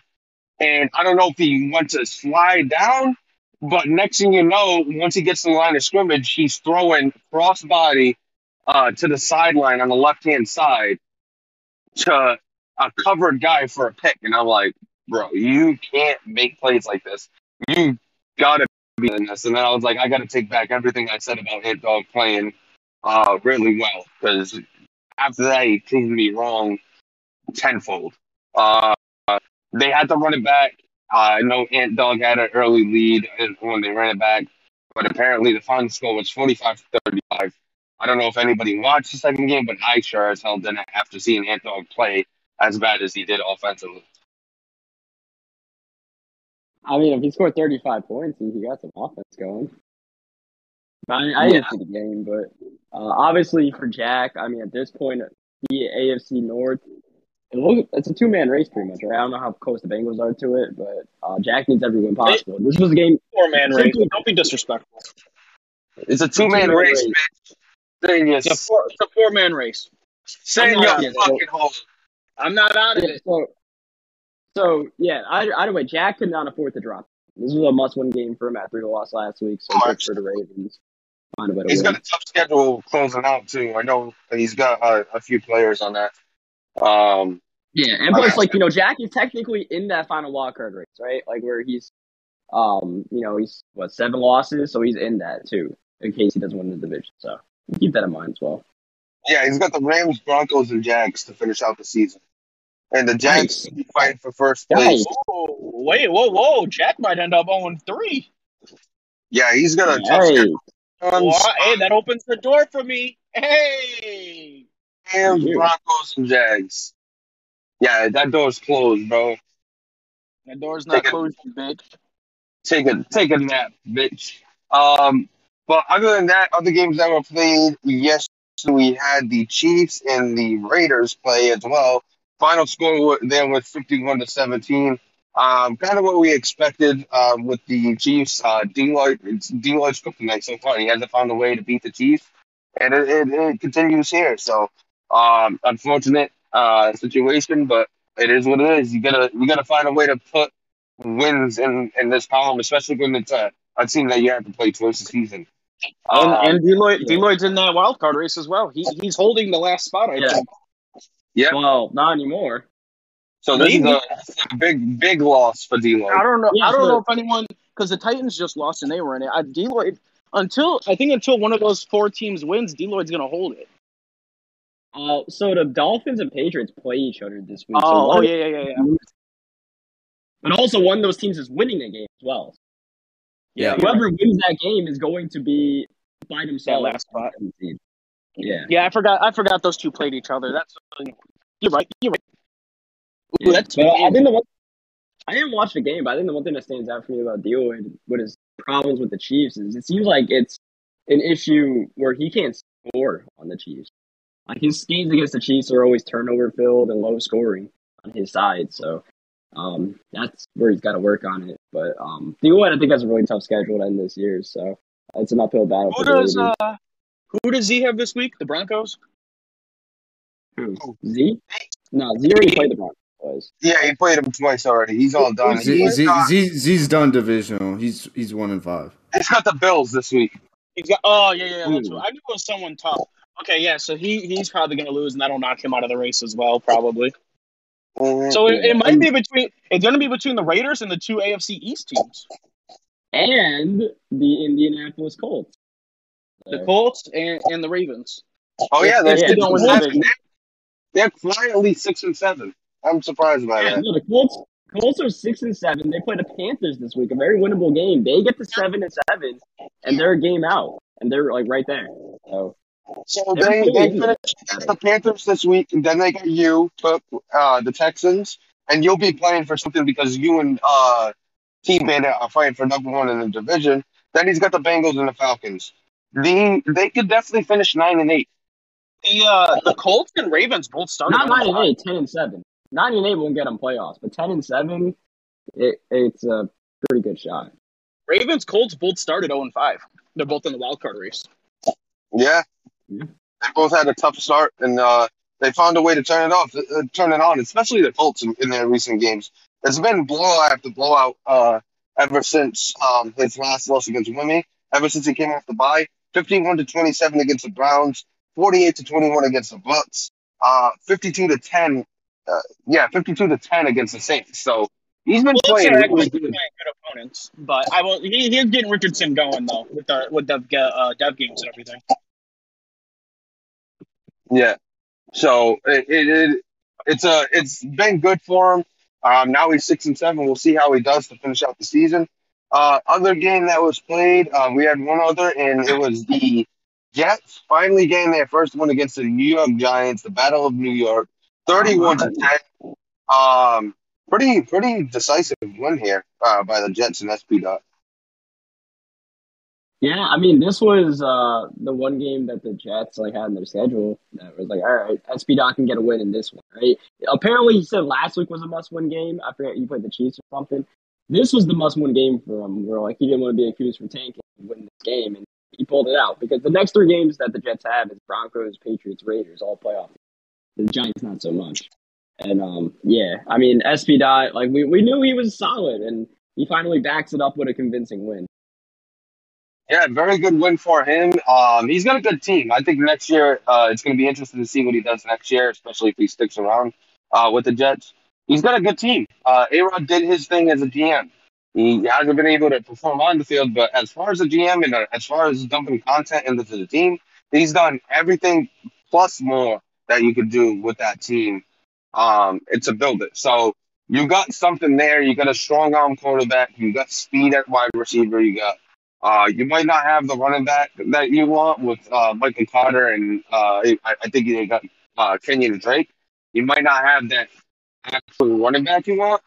And I don't know if he went to slide down, but next thing you know, once he gets to the line of scrimmage, he's throwing crossbody uh, to the sideline on the left hand side to a covered guy for a pick. And I'm like, bro, you can't make plays like this. You gotta be in this. And then I was like, I gotta take back everything I said about Hit Dog playing uh, really well because after that he proved me wrong tenfold. Uh, they had to run it back. Uh, I know Ant Dog had an early lead when they ran it back, but apparently the final score was 45 to 35. I don't know if anybody watched the second game, but I sure as hell didn't after seeing Ant Dog play as bad as he did offensively. I mean, if he scored 35 points, he he got some offense going. I, I didn't see the game, but uh, obviously for Jack, I mean, at this point, the AFC North. It look, it's a two man race pretty much, right? I don't know how close the Bengals are to it, but uh, Jack needs every win possible. This was a game. Four man race. Don't be disrespectful. It's a two man two-man race, race. Bitch. Saying It's a four, it's a four man race. saying I'm your not- yeah, so- hole. I'm not out of Yeah, it. so, so yeah. Either, either way, Jack could not afford to drop. This was a must win game for him after he lost last week, so Oh, for the Ravens. Find a better He's win. got a tough schedule closing out too. I know he's got uh, a few players on that. Um, Yeah, and plus, like you know, Jack is technically in that final wild card race, right? Like where he's, um, you know, he's what seven losses, so he's in that too, in case he doesn't win the division. So keep that in mind as well. yeah, he's got the Rams, Broncos, and Jags to finish out the season, and the Jags Nice. be fighting for first Nice. place. Whoa, wait, whoa, whoa! Jack might end up 0 3. Yeah, he's going to. a Hey, schedule. Rams, Hey, that opens the door for me. Hey, Rams, Broncos, and Jags. Yeah, that door's closed, bro. that door's not Take closed, you bitch. Take a take a nap, bitch. Um, but other than that, other games that were played, yes, we had the Chiefs and the Raiders play as well. Final score there was fifty-one to seventeen. Um, kind of what we expected uh, with the Chiefs. Uh, Deloitte's kryptonite so far. He hasn't found a way to beat the Chiefs, and it, it, it continues here. So, um, unfortunate uh, situation, but it is what it is. You gotta you gotta find a way to put wins in in this column, especially when it's a, a team that you have to play twice a season. And, Um, and Deloitte, yeah. Deloitte's in that wild card race as well. He, he's holding the last spot, I Yeah. think. yeah, well, not anymore. so this is maybe. a, a big big loss for I don't know. Yeah, I don't so- know if anyone because the Titans just lost and they were in it. I, Deloitte until I think until one of those four teams wins, Deloitte's gonna hold it. Uh, so the Dolphins and Patriots play each other this week. so Oh, one oh of- yeah, yeah, yeah, yeah. But also, one of those teams is winning the game as well. Yeah. Whoever wins that game is going to be by themselves. last spot. Yeah. Yeah, I forgot. I forgot those two played each other. That's you're right. You're right. Ooh, Yeah. that's I think the one, I didn't watch the game, but I think the one thing that stands out for me about Deloitte with his problems with the Chiefs is it seems like it's an issue where he can't score on the Chiefs. Like his games against the Chiefs are always turnover filled and low scoring on his side. So um, that's where he's got to work on it. But um, Deloitte, I think, that's a really tough schedule to end this year. So it's an uphill battle who for the does uh, who does he have this week? The Broncos. Who? Z? No, Z already played the Broncos. Yeah, he played him twice already. He's all done. Z, He's Z, got, Z, Z's done divisional. He's he's one and five. he's got the Bills this week. He's got. Oh yeah, yeah. yeah that's Ooh. I knew it was someone tough. Okay, yeah. So he he's probably gonna lose, and that'll knock him out of the race as well, probably. Mhm. So it, it might be between. It's gonna be between the Raiders and the two AFC East teams, And the Indianapolis Colts. the Colts and, and the Ravens. oh yeah, they're, Yeah, six don't and win the. They're quietly six and seven. I'm surprised by Yeah, that. no, the Colts, Colts are six and seven. They play the Panthers this week, a very winnable game. They get to seven and seven, and they're a game out, and they're like right there. So So They're they, pretty finished the Panthers this week, and then they got you, but, uh, the Texans, and you'll be playing for something because you and uh, T Bandit are fighting for number one in the division. Then he's got the Bengals and the Falcons. The they could definitely finish nine and eight. The uh, the Colts and Ravens both started. not on nine and five. eight, ten and seven. Nine and eight won't get them playoffs, but ten and seven, it, it's a pretty good shot. Ravens Colts both started zero and five. They're both in the wild card race. Yeah, They both had a tough start, and uh, they found a way to turn it off, uh, turn it on. Especially the Colts in, in their recent games. It's been blowout after blowout uh, ever since um, his last loss against Wimmy. Ever since he came off the bye, fifty-one to twenty-seven against the Browns, forty-eight to twenty-one against the Bucs, uh, fifty-two to ten. Uh, yeah, fifty-two to ten against the Saints. So he's been Colts playing really good. playing good opponents, but I will. He, he's getting Richardson going though with the with the uh, dev games and everything. Yeah. So it, it, it it's a it's been good for him. Um, now he's six and seven. We'll see how he does to finish out the season. Uh, other game that was played, um, we had one other, and it was the Jets finally getting their first one against the New York Giants, the Battle of New York, thirty-one to ten. Um, pretty pretty decisive win here uh, by the Jets and SP Dot. Yeah, I mean, this was uh, the one game that the Jets like had in their schedule that was like, all right, SB Dot can get a win in this one, right? Apparently, he said last week was a must-win game. I forget you played the Chiefs or something. This was the must-win game for him, where like he didn't want to be accused for tanking and win this game, and he pulled it out because the next three games that the Jets have is Broncos, Patriots, Raiders, all playoff. The Giants not so much, and um, yeah, I mean, SB Dot, like we we knew he was solid, and he finally backs it up with a convincing win. Yeah, very good win for him. Um, he's got a good team. I think next year uh, it's going to be interesting to see what he does next year, especially if he sticks around uh, with the Jets. He's got a good team. Uh, A-Rod did his thing as a GM. He hasn't been able to perform on the field, but as far as a GM and uh, as far as dumping content into the team, he's done everything plus more that you could do with that team um, and to build it. So you got something there. You got a strong arm quarterback. You got speed at wide receiver. You got uh, you might not have the running back that you want with uh, Michael Carter and uh, I, I think you got uh, Kenyon Drake. You might not have that actual running back you want,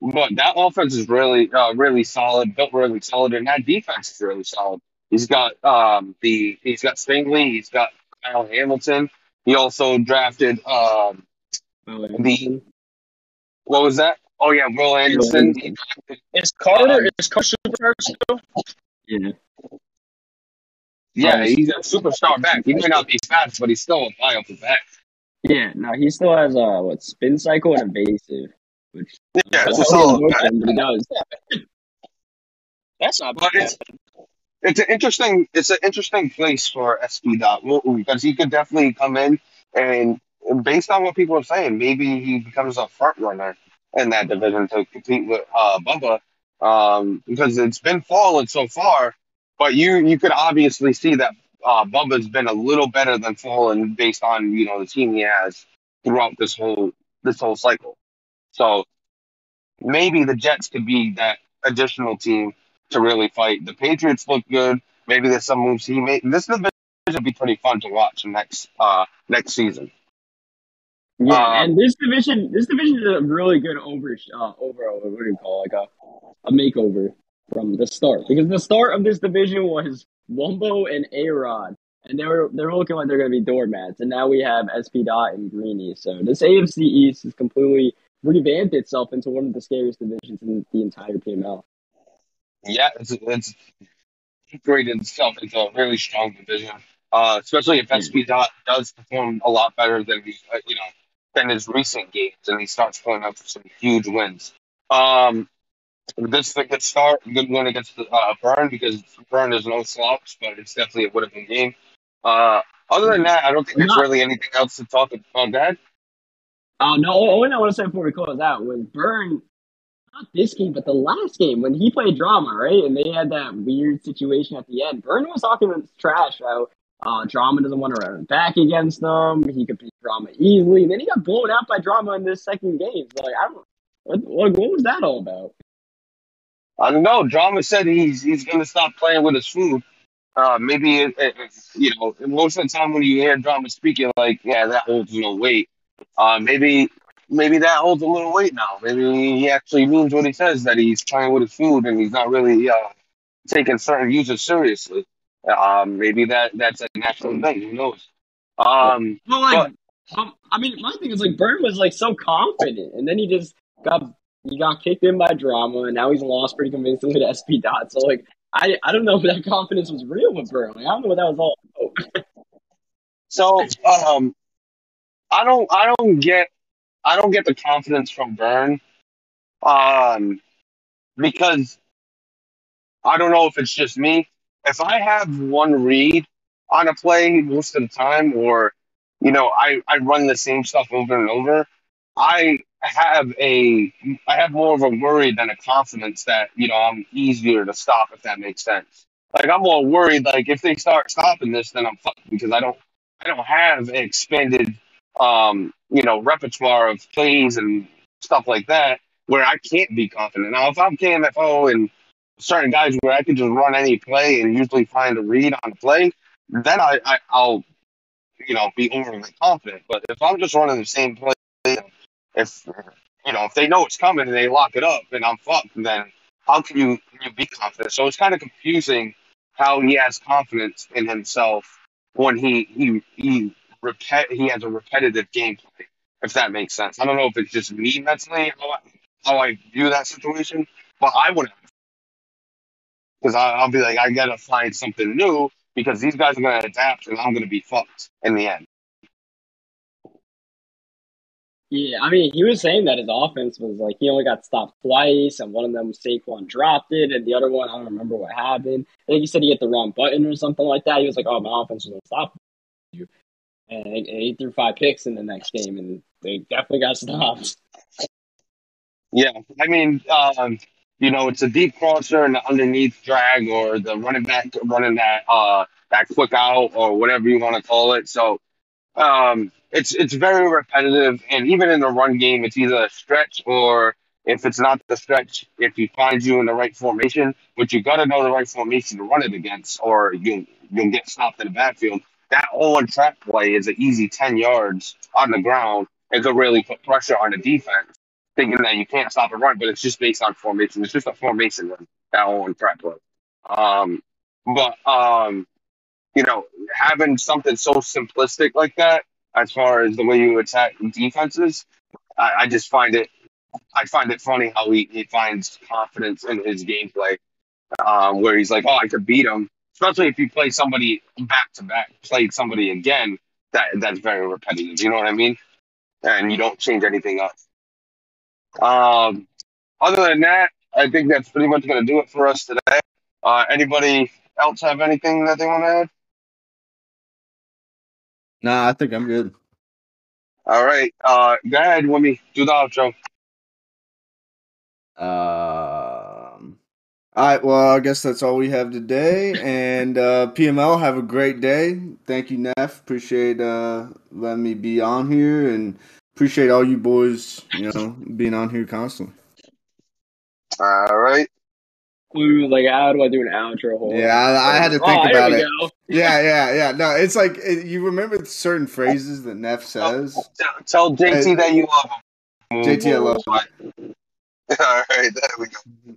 but that offense is really, uh, really solid, built really solid, and that defense is really solid. He's got um, the he's got Stingley, he's got Kyle Hamilton. He also drafted um, the what was that? Oh yeah, Will Anderson. He Is Carter is Carter superstar still? Yeah. Yeah, he's a superstar back. He may not be fast, but he's still a viable back. Yeah, no, he still has uh what spin cycle and evasive, which Yeah, it's a I solid don't know back. him, but he does. That's not But bad. it's it's an interesting it's an interesting place for SP Dot because he could definitely come in and based on what people are saying, maybe he becomes a front runner in that division to compete with uh, Bubba. Um, because it's been falling so far, but you you could obviously see that uh, Bubba's been a little better than fallen based on you know the team he has throughout this whole this whole cycle. So maybe the Jets could be that additional team to really fight. The Patriots look good. Maybe there's some moves he made. This division would be pretty fun to watch next uh next season. Yeah, Um, and this division, this division is a really good over, uh, overall. What do you call it? like a, a makeover from the start? Because the start of this division was Wumbo and A Rod, and they were they were looking like they're going to be doormats, and now we have SP Dot and Greeny. So this AFC East has completely revamped itself into one of the scariest divisions in the entire PML. Yeah, it's it's upgraded itself into a really strong division. Uh, especially if SP Dot does perform a lot better than he, uh, you know than his recent games, and he starts pulling up some huge wins. Um, this is a good start, good win against the, uh, Burn because Burn is no slouch, but it's definitely a winnable game. Uh, other than that, I don't think there's really anything else to talk about. That Uh, no, only I want to say before we close out was Burn, not this game, but the last game when he played drama, right? And they had that weird situation at the end. Burn was talking trash how uh, drama doesn't want to run back against them. He could beat drama easily. And then he got blown out by drama in this second game. So, like, I don't what, what, was that all about? I don't know. Drama said he's he's going to stop playing with his food. Uh, maybe it, it, you know most of the time when you hear drama speaking, like yeah, that holds no weight. Uh, maybe maybe that holds a little weight now. Maybe he actually means what he says that he's playing with his food and he's not really uh, taking certain users seriously. Um, maybe that that's a natural thing. Who knows? Um, Well, like, um, I mean, my thing is like Burn was like so confident, and then he just got he got kicked in by drama, and now he's lost pretty convincingly to SP Dot. So like, I I don't know if that confidence was real with Burn. Like, I don't know what that was all about. So um, I don't I don't get I don't get the confidence from Burn, um, because I don't know if it's just me. If I have one read on a play most of the time, or you know, I I run the same stuff over and over, I have a I have more of a worry than a confidence that you know I'm easier to stop if that makes sense. Like I'm more worried like if they start stopping this, then I'm fucked because I don't I don't have an expanded um you know repertoire of plays and stuff like that where I can't be confident. Now if I'm KMFO and certain guys where I could just run any play and usually find a read on the play, then I, I I'll you know be overly confident. But if I'm just running the same play, if you know if they know it's coming and they lock it up and I'm fucked, then how can you you be confident? So it's kind of confusing how he has confidence in himself when he he he repet he has a repetitive gameplay. If that makes sense, I don't know if it's just me mentally how I, how I view that situation, but I would have because I'll be like I gotta find something new because these guys are gonna adapt and I'm gonna be fucked in the end. Yeah, I mean, he was saying that his offense was like he only got stopped twice, and one of them Saquon dropped it, and the other one I don't remember what happened. I think he said he hit the wrong button or something like that. He was like, "Oh, my offense was unstoppable," you, and he threw five picks in the next game, and they definitely got stopped. Yeah, I mean, um, you know, it's a deep crosser and the underneath drag or the running back running that uh that quick out or whatever you want to call it. So um, it's it's very repetitive, and even in the run game, it's either a stretch or if it's not the stretch, if he finds you in the right formation, which you got to know the right formation to run it against, or you you'll get stopped in the backfield. That all trap play is an easy ten yards on the ground and could really put pressure on the defense, thinking that you can't stop a run, but it's just based on formation. It's just a formation run that all trap play. Um, but um, you know, having something so simplistic like that, as far as the way you attack defenses, I, I just find it, I find it funny how he, he finds confidence in his gameplay, um, where he's like, oh, I could beat him. Especially if you play somebody back to back, played somebody again, that that's very repetitive. You know what I mean? And you don't change anything up. Um, other than that, I think that's pretty much going to do it for us today. Uh, anybody else have anything that they want to add? Nah, I think I'm good. All right. Uh, go ahead, Wimmy. Do the outro. Um. All right. Well, I guess that's all we have today. And uh, PML, have a great day. Thank you, Neff. Appreciate uh, letting me be on here, and appreciate all you boys, you know, being on here constantly. All right. Ooh, like how do I do an outro? Hold. Yeah, I, I had to oh, think oh, about it. go. Yeah, yeah, yeah. No, it's like it, you remember certain phrases that Neff says. Tell, tell JT Hey. Uh, that you love him. JT, I love you. All right. There we go.